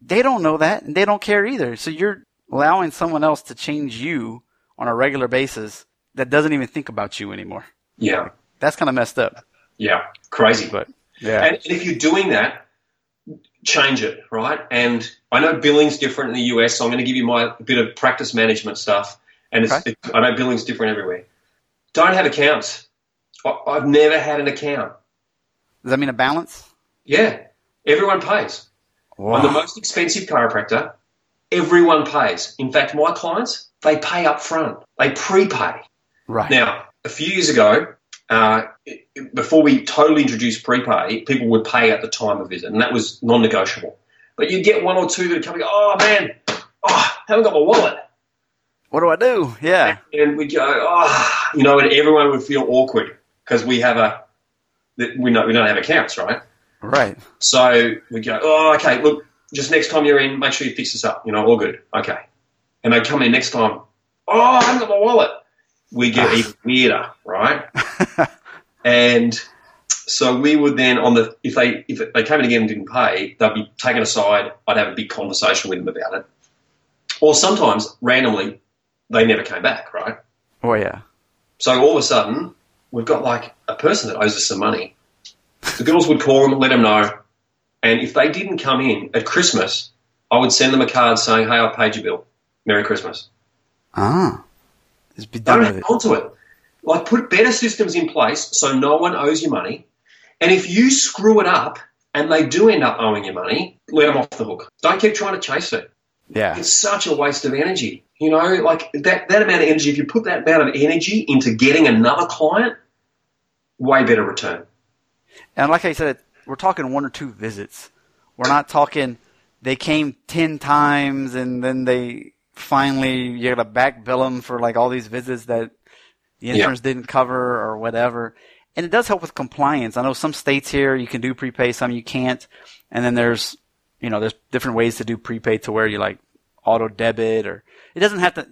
they don't know that and they don't care either. So you're allowing someone else to change you on a regular basis that doesn't even think about you anymore. Yeah. That's kind of messed up. Yeah. Crazy. But yeah. And if you're doing that, change it, right? And I know billing's different in the US, so I'm going to give you my bit of practice management stuff. And it's, okay. it, I know billing's different everywhere. Don't have accounts. I, I've never had an account. Does that mean a balance? Yeah. Everyone pays. Wow. I'm the most expensive chiropractor. Everyone pays. In fact, my clients, they pay up front. They prepay. Right. Now, a few years ago, uh, before we totally introduced prepay, people would pay at the time of visit, and that was non-negotiable. But you'd get one or two that would come and go, oh man, oh, haven't got my wallet. What do I do? Yeah. And we'd go, oh, you know, and everyone would feel awkward because we have a, we, know, we don't have accounts, right? Right. So we go, oh, okay, look, just next time you're in, make sure you fix this up. You know, all good. Okay. And they come in next time, oh, I haven't got my wallet we get even *laughs* weirder, right? and so we would then on the if they if they came in again and didn't pay, they'd be taken aside. I'd have a big conversation with them about it. Or sometimes randomly, they never came back, right? Oh yeah. So all of a sudden, we've got like a person that owes us some money. The girls would call them let them know. And if they didn't come in at Christmas, I would send them a card saying, "Hey, I paid your bill. Merry Christmas." Ah. Just be done Don't with it. onto it. Like put better systems in place so no one owes you money. And if you screw it up and they do end up owing you money, let them off the hook. Don't keep trying to chase it. Yeah. It's such a waste of energy. You know, like that, that amount of energy, if you put that amount of energy into getting another client, way better return. And like I said, we're talking one or two visits. We're not talking they came 10 times and then they finally you got to back bill them for like all these visits that the insurance yeah. didn't cover or whatever. And it does help with compliance. I know some states here you can do prepay, some you can't. And then there's, you know, there's different ways to do prepay to where you like auto debit or it doesn't have to.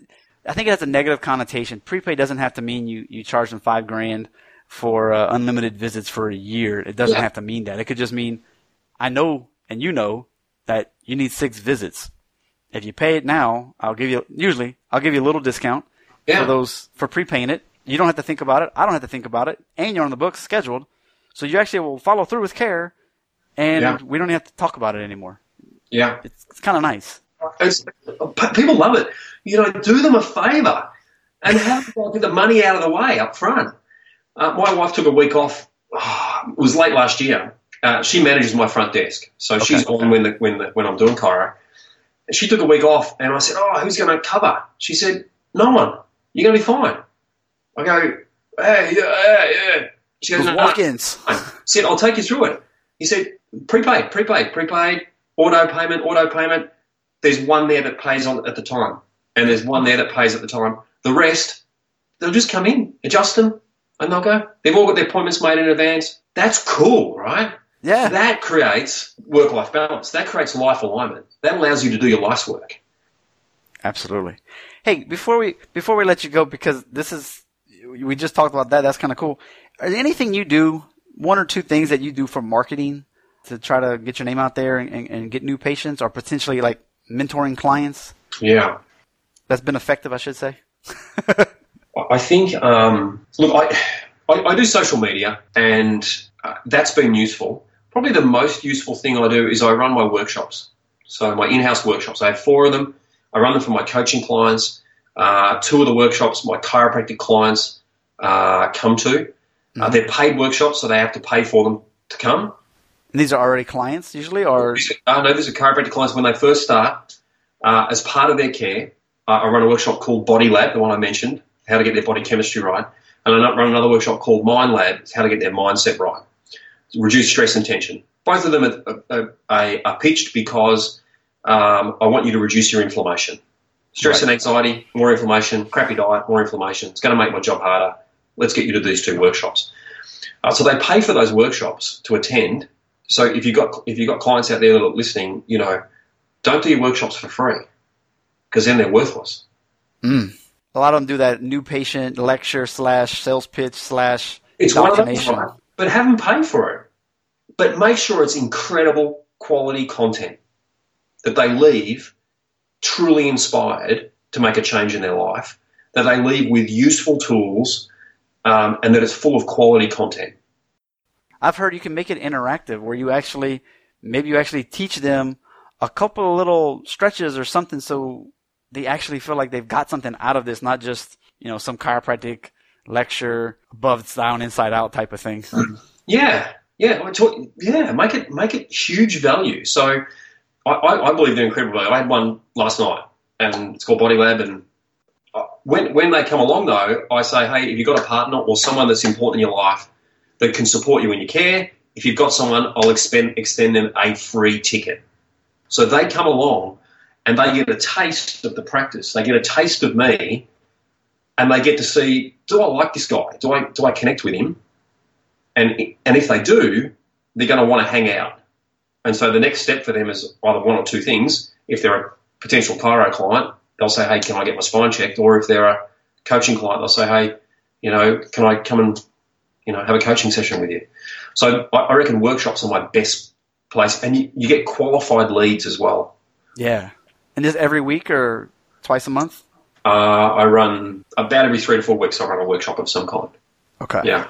I think it has a negative connotation. Prepay doesn't have to mean you you charge them five grand for uh, unlimited visits for a year. It doesn't yeah. have to mean that. It could just mean I know and you know that you need six visits if you pay it now, I'll give you usually I'll give you a little discount yeah. for those for prepaying it. You don't have to think about it. I don't have to think about it, and you're on the books scheduled, so you actually will follow through with care, and Yeah. we don't have to talk about it anymore. Yeah. It's, it's kind of nice. It's, people love it. You know, do them a favour and have them get the money out of the way up front. Uh, my wife took a week off. oh, it was late last year. Uh, she manages my front desk, so she's on when the, when the, when I'm doing chiro. And she took a week off, and I said, "Oh, who's going to cover?" She said, "No one. You're going to be fine." I go, "Hey, yeah, yeah, yeah." She goes, Those "No. I said, I'll take you through it. He said, prepaid, prepaid, prepaid, auto payment, auto payment. There's one there that pays on at the time, and there's one there that pays at the time. The rest, they'll just come in, adjust them, and they'll go. They've all got their appointments made in advance. That's cool, right? Yeah. That creates work life balance. That creates life alignment. That allows you to do your life's work. Absolutely. Hey, before we before we let you go, because this is we just talked about that. That's kind of cool. Are there anything you do? One or two things that you do for marketing to try to get your name out there and, and, and get new patients, or potentially like mentoring clients? Yeah. That's been effective, I should say. *laughs* I think, um, look, I, I, I do social media and uh, that's been useful. Probably the most useful thing I do is I run my workshops. So my in-house workshops, I have four of them. I run them for my coaching clients. Uh, two of the workshops my chiropractic clients uh, come to. Uh, they're paid workshops, so they have to pay for them to come. And these are already clients usually, or Uh, no, these are chiropractic clients when they first start. Uh, as part of their care, uh, I run a workshop called Body Lab, the one I mentioned, how to get their body chemistry right. And I run another workshop called Mind Lab, how to get their mindset right, reduce stress and tension. Both of them are, are, are, are pitched because um, I want you to reduce your inflammation. Stress Right. and anxiety, more inflammation, crappy diet, more inflammation. It's going to make my job harder. Let's get you to these two workshops. Uh, so they pay for those workshops to attend. So if you got if you got clients out there that are listening, you know, don't do your workshops for free because then they're worthless. mm. a lot of them do that new patient lecture slash sales pitch slash It's one of right? but have them pay for it. But make sure it's incredible quality content that they leave truly inspired to make a change in their life. That they leave with useful tools, um, and that it's full of quality content. I've heard you can make it interactive where you actually maybe you actually teach them a couple of little stretches or something so they actually feel like they've got something out of this, not just, you know, some chiropractic lecture above down, inside out type of thing. Yeah, yeah, talk, yeah. Make it make it huge value. So I, I, I believe they're incredible. I had one last night, and it's called Body Lab. And uh, when when they come along, though, I say, hey, if you've got a partner or someone that's important in your life that can support you in your care, if you've got someone, I'll expend, extend them a free ticket. So they come along and they get a taste of the practice. They get a taste of me, and they get to see: do I like this guy? Do I do I connect with him? And and if they do, they're going to want to hang out. And so the next step for them is either one or two things. If they're a potential chiro client, they'll say, "Hey, can I get my spine checked?" Or if they're a coaching client, they'll say, "Hey, you know, can I come and you know have a coaching session with you?" So I, I reckon workshops are my best place, and you, you get qualified leads as well. Yeah. And this every week or twice a month? Uh, I run about every three to four weeks. I run a workshop of some kind. Okay. Yeah.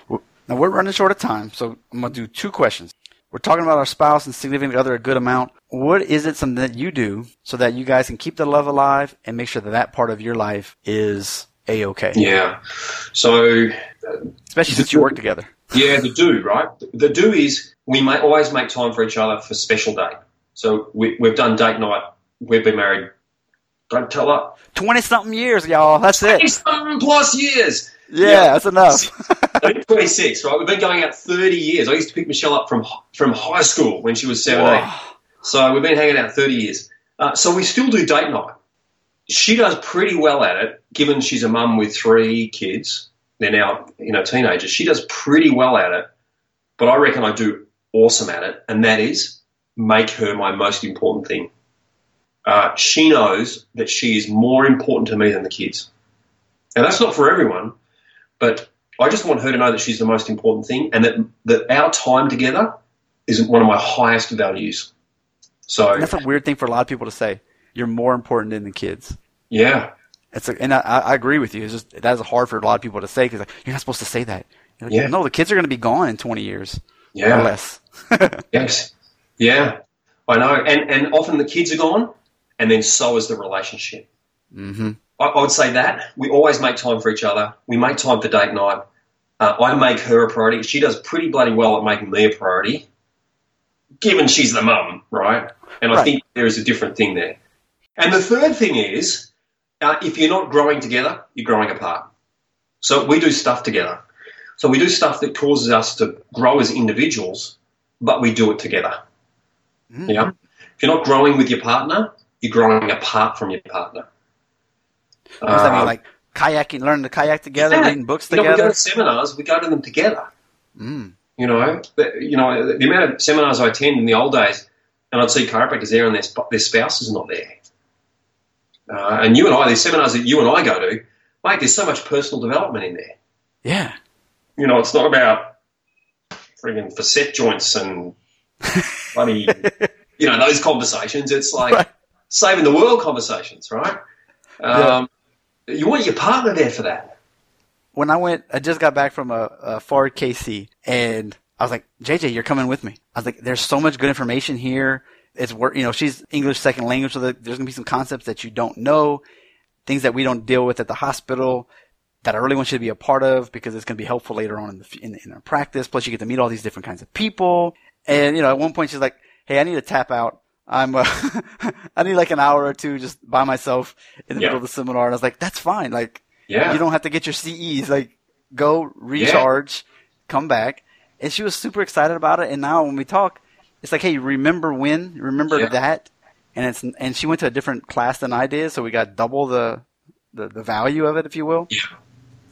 Now we're running short of time, so I'm gonna do two questions. We're talking about our spouse and significant other a good amount. What is it something that you do so that you guys can keep the love alive and make sure that that part of your life is a okay? Yeah. So Especially since you work together. Yeah, the do, right? The do is we may always make time for each other for special day. So we, we've done date night. We've been married. Don't tell her. Twenty something years, y'all. That's it. Some plus years. Yeah, that's enough. *laughs* *laughs* I'm 26, right? We've been going out 30 years. I used to pick Michelle up from from high school when she was 17. Whoa. So we've been hanging out 30 years. Uh, so we still do date night. She does pretty well at it, given she's a mum with three kids. They're now, you know, teenagers. She does pretty well at it, but I reckon I do awesome at it, and that is make her my most important thing. Uh, she knows that she is more important to me than the kids. And that's not for everyone, but I just want her to know that she's the most important thing and that, that our time together is one of my highest values. So, That's a weird thing for a lot of people to say. You're more important than the kids. yeah, It's a, and I, I agree with you. It's just that is hard for a lot of people to say because like, you're not supposed to say that. Like, Yeah. No, the kids are going to be gone in 20 years or yeah, less. *laughs* yes. Yeah, I know. And and often the kids are gone, and then so is the relationship. Mm-hmm. I, I would say that we always make time for each other. We make time for date night. Uh, I make her a priority. She does pretty bloody well at making me a priority, given she's the mum, right? And I Right. think there is a different thing there. And the third thing is, uh, if you're not growing together, you're growing apart. So we do stuff together. So we do stuff that causes us to grow as individuals, but we do it together. Mm. Yeah. If you're not growing with your partner, you're growing apart from your partner. What does that mean? Uh, Like kayaking, learning to kayak together, yeah. reading books you know, we go together. to seminars, we go to them together. Mm. You know, but, you know the amount of seminars I attend in the old days, and I'd see chiropractors there, and their, their spouse is not there. Uh, and you and I, these seminars that you and I go to, mate, there's so much personal development in there. Yeah. You know, it's not about frigging facet joints and *laughs* bloody, you know, those conversations. It's like Right. saving the world conversations, right? Um, You want your partner there for that. when I went, I just got back from a, a Ford KC, and I was like, JJ, you're coming with me. I was like, there's so much good information here. It's work, you know, she's English second language, so there's gonna be some concepts that you don't know, things that we don't deal with at the hospital that I really want you to be a part of because it's gonna be helpful later on in the in, in our practice. Plus, you get to meet all these different kinds of people. And you know, at one point, she's like, "Hey, I need to tap out. I'm, uh, *laughs* I need like an hour or two just by myself in the Yeah. middle of the seminar." And I was like, "That's fine. Like, Yeah. you don't have to get your CEs. Like, go recharge, come back. And she was super excited about it. And now when we talk, it's like, hey, remember when? Remember Yeah. that? And it's and she went to a different class than I did, so we got double the the, the value of it, if you will. Yeah.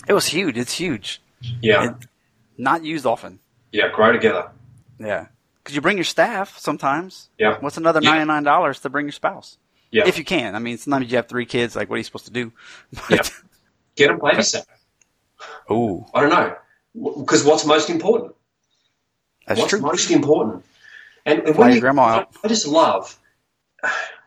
It was huge. It's huge. Yeah. And not used often. yeah. Grow together. Yeah. Because you bring your staff sometimes. Yeah. What's another ninety nine dollars to bring your spouse? Yeah. If you can. I mean, sometimes you have three kids. Like, what are you supposed to do? *laughs* Yeah. Get them babysat. oh, I don't know. Because what's most important? that's what's true. most important? And, and when you, grandma I. I just love,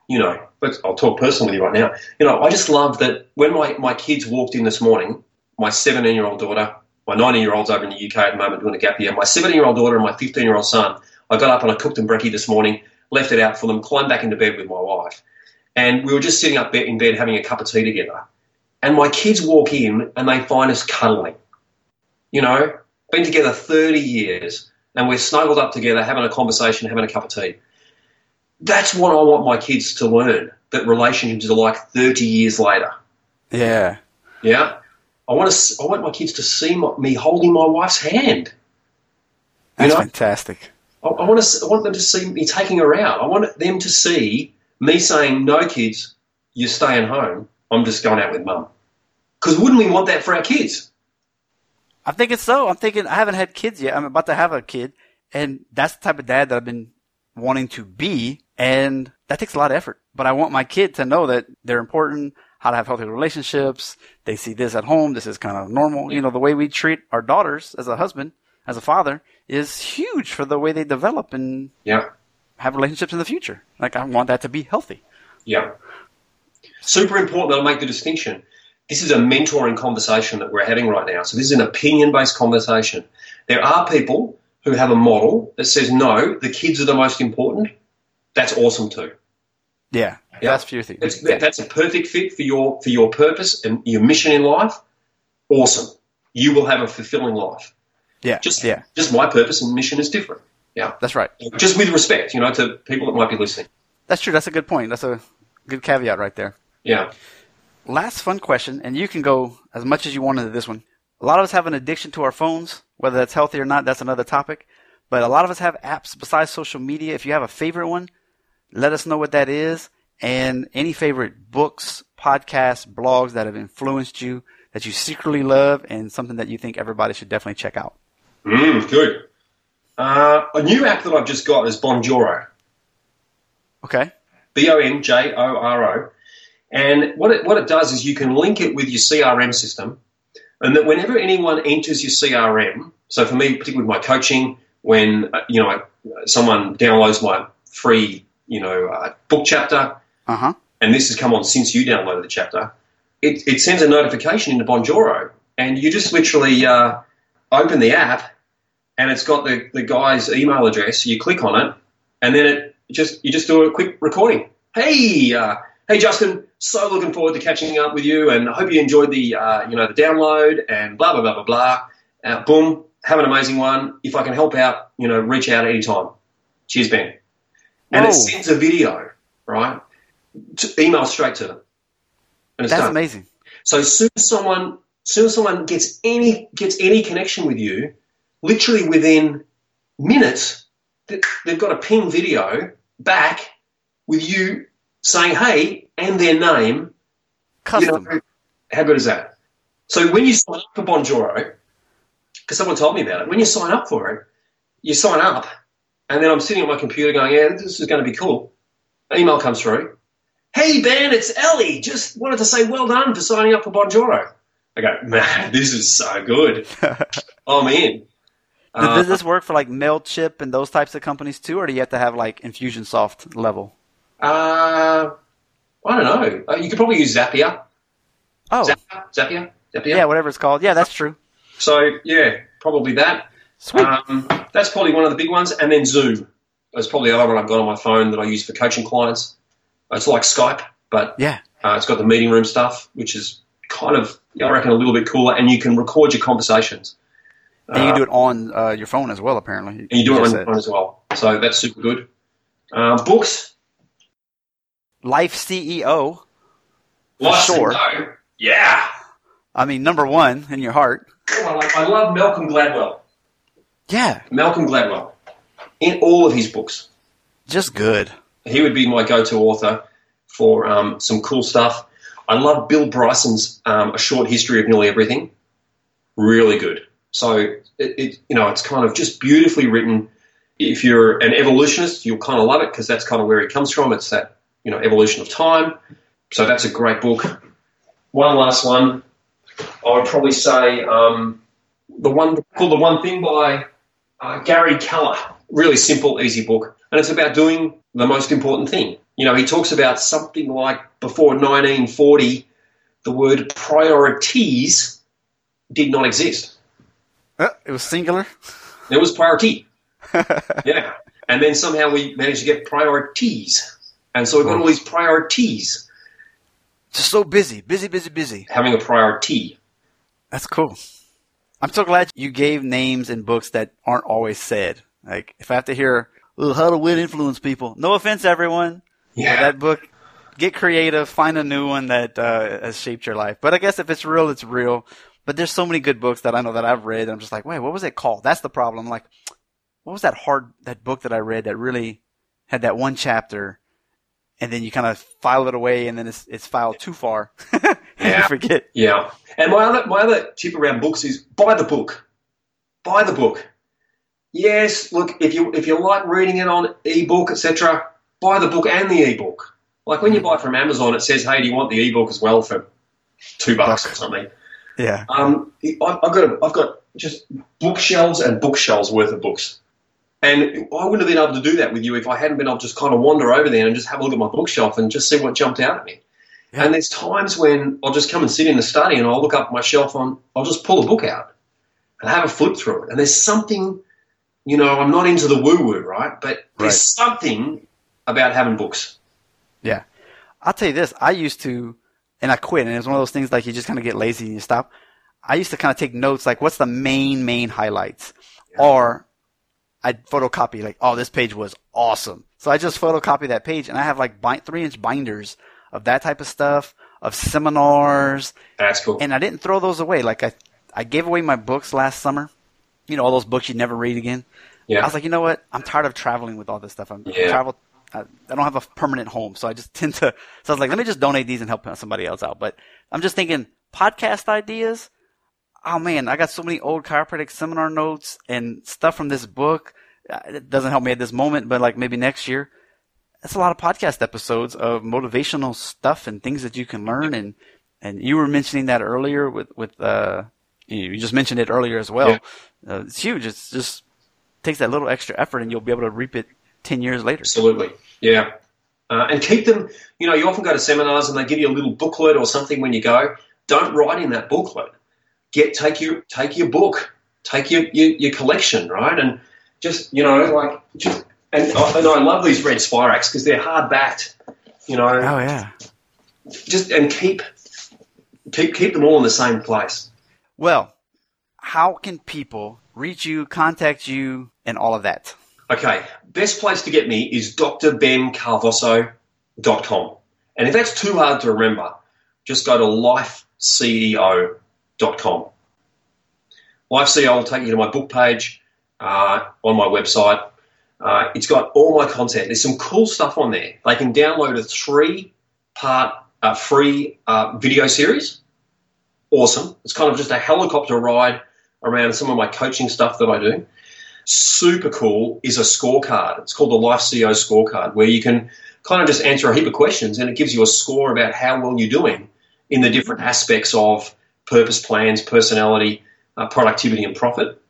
you know, but I'll talk personally with you right now. You know, I just love that when my, my kids walked in this morning, my 17 year old daughter, my 19 year old's over in the UK at the moment doing a gap year, my 17 year old daughter and my 15 year old son, I got up and I cooked them brekkie this morning, left it out for them, climbed back into bed with my wife. And we were just sitting up in bed having a cup of tea together. And my kids walk in and they find us cuddling. You know, been together 30 years and we're snuggled up together having a conversation, having a cup of tea. That's what I want my kids to learn that relationships are like 30 years later. Yeah. Yeah. I want to, I want my kids to see my, me holding my wife's hand. You That's know? fantastic. I, I want to, I want them to see me taking her out. I want them to see me saying, "No, kids, you're staying home. I'm just going out with mum." Because wouldn't we want that for our kids? I'm thinking so. I'm thinking I haven't had kids yet. I'm about to have a kid, and that's the type of dad that I've been wanting to be, and that takes a lot of effort. But I want my kid to know that they're important, how to have healthy relationships. They see this at home. This is kind of normal. You know, the way we treat our daughters as a husband, as a father, is huge for the way they develop and Yeah, have relationships in the future. Like I want that to be healthy. yeah. Super important that I make the distinction. This is a mentoring conversation that we're having right now. So this is an opinion-based conversation. There are people who have a model that says, "No, the kids are the most important." That's awesome too. Yeah, Yeah. that's for your thing. That's, that's a perfect fit for your for your purpose and your mission in life. Awesome. You will have a fulfilling life. Yeah, Just yeah, just my purpose and mission is different. Yeah. that's right. Just with respect, you know, to people that might be listening. That's true. That's a good point. That's a good caveat right there. Yeah. last fun question, and you can go as much as you want into this one. A lot of us have an addiction to our phones, whether that's healthy or not, that's another topic. But a lot of us have apps besides social media. If you have a favorite one, let us know what that is. And any favorite books, podcasts, blogs that have influenced you that you secretly love and something that you think everybody should definitely check out. Mm, good. Uh, a new app that I've just got is Bonjoro. Okay. B O N J O R O. And what it, what it does is you can link it with your CRM system, and that whenever anyone enters your CRM, so for me, particularly with my coaching, when uh, you know I, someone downloads my free you know uh, book chapter, Uh huh. and this has come on since you downloaded the chapter, it, it sends a notification into Bonjoro, and you just literally uh, open the app, and it's got the, the guy's email address. You click on it, and then it just you just do a quick recording. Hey, uh, hey Justin, so looking forward to catching up with you, and I hope you enjoyed the uh, you know the download and blah blah blah blah blah. Uh, boom, have an amazing one. If I can help out, you know, reach out anytime. Cheers, Ben. And Whoa. it sends a video, right? To email straight to them. That's done. amazing. So soon as someone, soon as someone gets any gets any connection with you, literally within minutes, they've got a ping video back with you saying "Hey" and their name. You Custom. know, how good is that? So when you sign up for Bonjoro, because someone told me about it, when you sign up for it, you sign up, and then I'm sitting on my computer going, "Yeah, this is going to be cool." An email comes through. Hey Ben, it's Ellie. Just wanted to say well done for signing up for Bonjoro. I go, man, *laughs* this is so good. *laughs* I'm in. Does- Uh, Does this work for like Mailchimp and those types of companies too, or do you have to have like Infusionsoft level? uh, I don't know. Uh, you could probably use Zapier. Oh, Zapier? Zapier? Zapier? yeah, whatever it's called. Yeah, that's true. So, yeah, probably that. Sweet. Um, that's probably one of the big ones. And then Zoom. That's probably the other one I've got on my phone that I use for coaching clients. It's like Skype, but yeah. uh, it's got the meeting room stuff, which is kind of, I reckon, a little bit cooler. And you can record your conversations. And you can do it on uh, your phone as well, apparently. And you do it on your phone as well. So that's super good. Uh, books. Life CEO. Life sure. CEO. Yeah. I mean, number one in your heart. Oh, I, like, I love Malcolm Gladwell. Yeah, Malcolm Gladwell. In all of his books. just good. he would be my go-to author for um, some cool stuff. I love Bill Bryson's um, A Short History of Nearly Everything. Really good. So it, it, you know, it's kind of just beautifully written. If you're an evolutionist, you'll kind of love it because that's kind of where he comes from. It's that you know evolution of time. So that's a great book. One last one, I would probably say um, the one called The One Thing by uh, Gary Keller. Really simple, easy book, and it's about doing the most important thing. You know, he talks about something like before 1940, the word priorities did not exist. Uh, it was singular. It was priority. *laughs* yeah. And then somehow we managed to get priorities. And so we've got all these priorities. Just so busy, busy, busy, busy. Having a priority. That's cool. I'm so glad you gave names in books that aren't always said. Like, if I have to hear, "Ugh, how to win influence people. No offense, everyone. Yeah. That book, get creative, find a new one that uh, has shaped your life. But I guess if it's real, it's real. But there's so many good books that I know that I've read. And I'm just like, wait, what was it called? That's the problem. I'm like, what was that hard, that book that I read that really had that one chapter and then you kind of file it away and then it's, it's filed too far. *laughs* and you Yeah. forget. Yeah. And my other my other tip around books is buy the book. Buy the book. Yes, look, if you if you like reading it on ebook, etc., buy the book and the ebook. Like when you mm. buy from Amazon, it says, "Hey, do you want the ebook as well for two bucks or something?" Yeah. Um, I- I've got a, I've got just bookshelves and bookshelves worth of books, and I wouldn't have been able to do that with you if I hadn't been able to just kind of wander over there and just have a look at my bookshelf and just see what jumped out at me. Yeah. And there's times when I'll just come and sit in the study and I'll look up my shelf on, I'll just pull a book out and have a flip through it. And there's something, you know, I'm not into the woo woo, right? But there's Right. something about having books. Yeah. I'll tell you this. I used to, and I quit, and it was one of those things like you just kind of get lazy and you stop. I used to kind of take notes, like what's the main, main highlights? Or I'd photocopy, like, oh, this page was awesome. So I just photocopy that page, and I have like bind, three inch binders of that type of stuff, of seminars, That's cool. and I didn't throw those away. Like I, I gave away my books last summer. You know, all those books you'd never read again. yeah. I was like, you know what? I'm tired of traveling with all this stuff. I'm Yeah. travel. I, I don't have a permanent home, so I just *laughs* tend to. So I was like, let me just donate these and help somebody else out. But I'm just thinking podcast ideas. Oh man, I got so many old chiropractic seminar notes and stuff from this book. Uh, It doesn't help me at this moment, but like maybe next year. That's a lot of podcast episodes of motivational stuff and things that you can learn. And and you were mentioning that earlier with with uh, you you just mentioned it earlier as well. Yeah. Uh, it's huge. It's just takes that little extra effort, and you'll be able to reap it ten years later. Absolutely. Yeah. Uh, and keep them, you know, you often go to seminars and they give you a little booklet or something when you go. Don't write in that booklet. Get take your take your book, take your, your, your collection, right? And just, you know, like just and, I, and I love these red Spirax because they're hard backed. You know, Oh yeah. just and keep keep keep them all in the same place. Well, how can people reach you, contact you, and all of that? Okay, best place to get me is drbencarvosso.com. And if that's too hard to remember, just go to lifeceo.com. LifeCEO will take you to my book page uh, on my website. Uh, it's got all my content. There's some cool stuff on there. They can download a three part uh, free uh, video series. Awesome. It's kind of just a helicopter ride around some of my coaching stuff that I do super cool is a scorecard. It's called the Life CEO scorecard, where you can kind of just answer a heap of questions and it gives you a score about how well you're doing in the different aspects of purpose plans, personality, uh, productivity, and profit.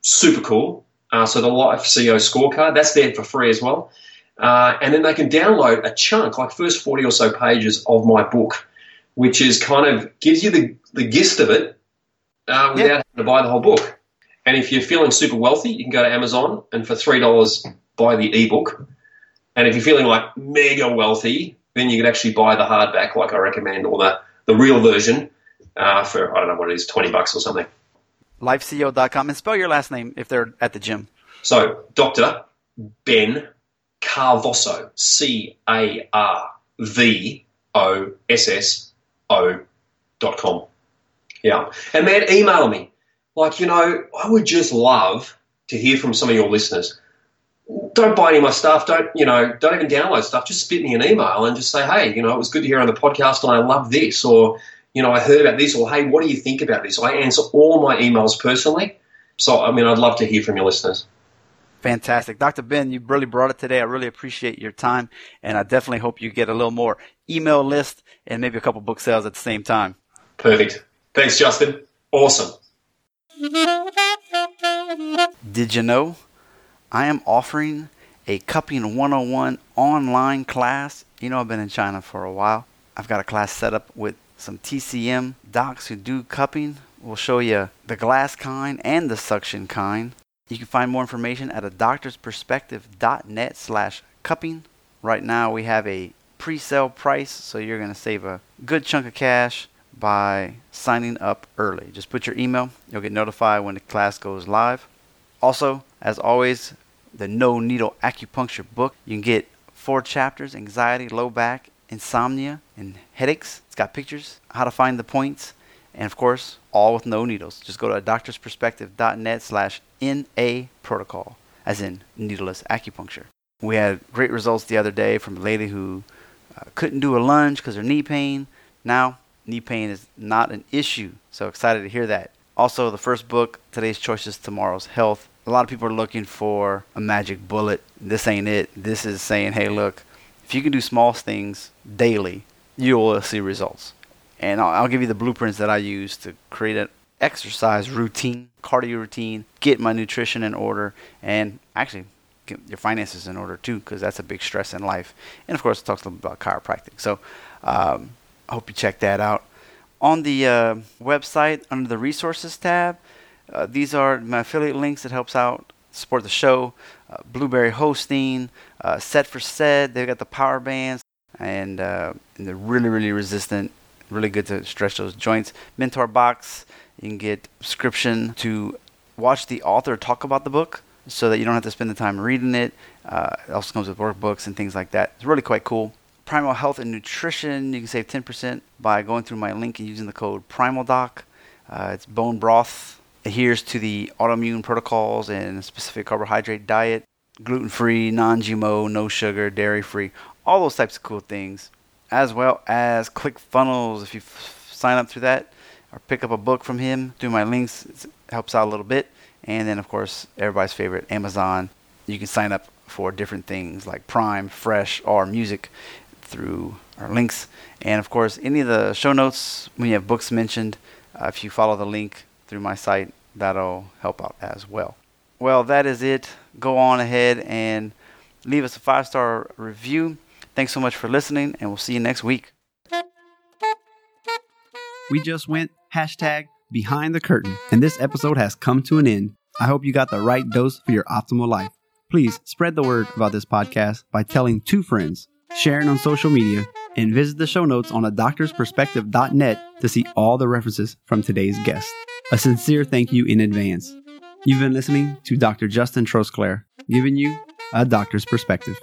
Super cool. Uh, so the Life CEO scorecard, that's there for free as well. Uh, and then they can download a chunk, like first 40 or so pages of my book, which is kind of gives you the, the gist of it uh, without having to buy the whole book. And if you're feeling super wealthy, you can go to Amazon and for three dollars buy the ebook. And if you're feeling like mega wealthy, then you can actually buy the hardback, like I recommend, or the, the real version uh, for I don't know what it is, twenty bucks or something. Lifeceo.com and spell your last name if they're at the gym. So, Doctor Ben Carvosso, C A R V O S S O dot com. Yeah, and man, email me. Like, you know, I would just love to hear from some of your listeners. Don't buy any of my stuff. Don't, you know, don't even download stuff. Just spit me an email and just say, hey, you know, it was good to hear on the podcast and I love this. Or, you know, I heard about this. Or, hey, what do you think about this? I answer all my emails personally. So, I mean, I'd love to hear from your listeners. Fantastic. Dr. Ben, you really brought it today. I really appreciate your time, and I definitely hope you get a little more email list and maybe a couple book sales at the same time. Perfect. Thanks, Justin. Awesome. Did you know I am offering a Cupping 101 online class? You know, I've been in China for a while. I've got a class set up with some TCM docs who do cupping. We'll show you the glass kind and the suction kind. You can find more information at a doctor's doctorsperspective.net slash cupping. Right now we have a pre-sale price, so you're going to save a good chunk of cash by signing up early. Just put your email, you'll get notified when the class goes live. Also, as always, the No Needle Acupuncture book. You can get four chapters anxiety, low back, insomnia, and headaches. It's got pictures, how to find the points, and of course, all with no needles. Just go to doctorsperspective.net slash NA protocol, as in needleless acupuncture. We had great results the other day from a lady who uh, couldn't do a lunge because her knee pain. Now, knee pain is not an issue. So excited to hear that. Also, the first book, Today's Choices, Tomorrow's Health. A lot of people are looking for a magic bullet. This ain't it. This is saying, hey, look, if you can do small things daily, you will see results. And I'll, I'll give you the blueprints that I use to create an exercise routine, cardio routine, get my nutrition in order, and actually get your finances in order too, because that's a big stress in life. And of course, it talks a little about chiropractic. So um, I hope you check that out. On the uh, website, under the resources tab, uh, these are my affiliate links that helps out support the show. Uh, Blubrry hosting, uh, Set for Set. They've got the power bands, and, uh, and they're really, really resistant. Really good to stretch those joints. Mentor box. You can get subscription to watch the author talk about the book, so that you don't have to spend the time reading it. Uh, it also comes with workbooks and things like that. It's really quite cool. Primal Health and Nutrition. You can save 10% by going through my link and using the code PrimalDoc. Uh, it's bone broth, adheres to the autoimmune protocols and specific carbohydrate diet, gluten free, non GMO, no sugar, dairy free, all those types of cool things, as well as ClickFunnels. If you f- sign up through that or pick up a book from him through my links, it helps out a little bit. And then, of course, everybody's favorite, Amazon. You can sign up for different things like Prime, Fresh, or music through our links. And of course, any of the show notes, when you have books mentioned, uh, if you follow the link through my site, that'll help out as well. Well, that is it. Go on ahead and leave us a five star review. Thanks so much for listening, and we'll see you next week. We just went hashtag behind the curtain, and this episode has come to an end. I hope you got the right dose for your optimal life. Please spread the word about this podcast by telling two friends, sharing on social media, and visit the show notes on a doctorsperspective.net to see all the references from today's guest. A sincere thank you in advance. You've been listening to Dr. Justin Trosclair, giving you a doctor's perspective.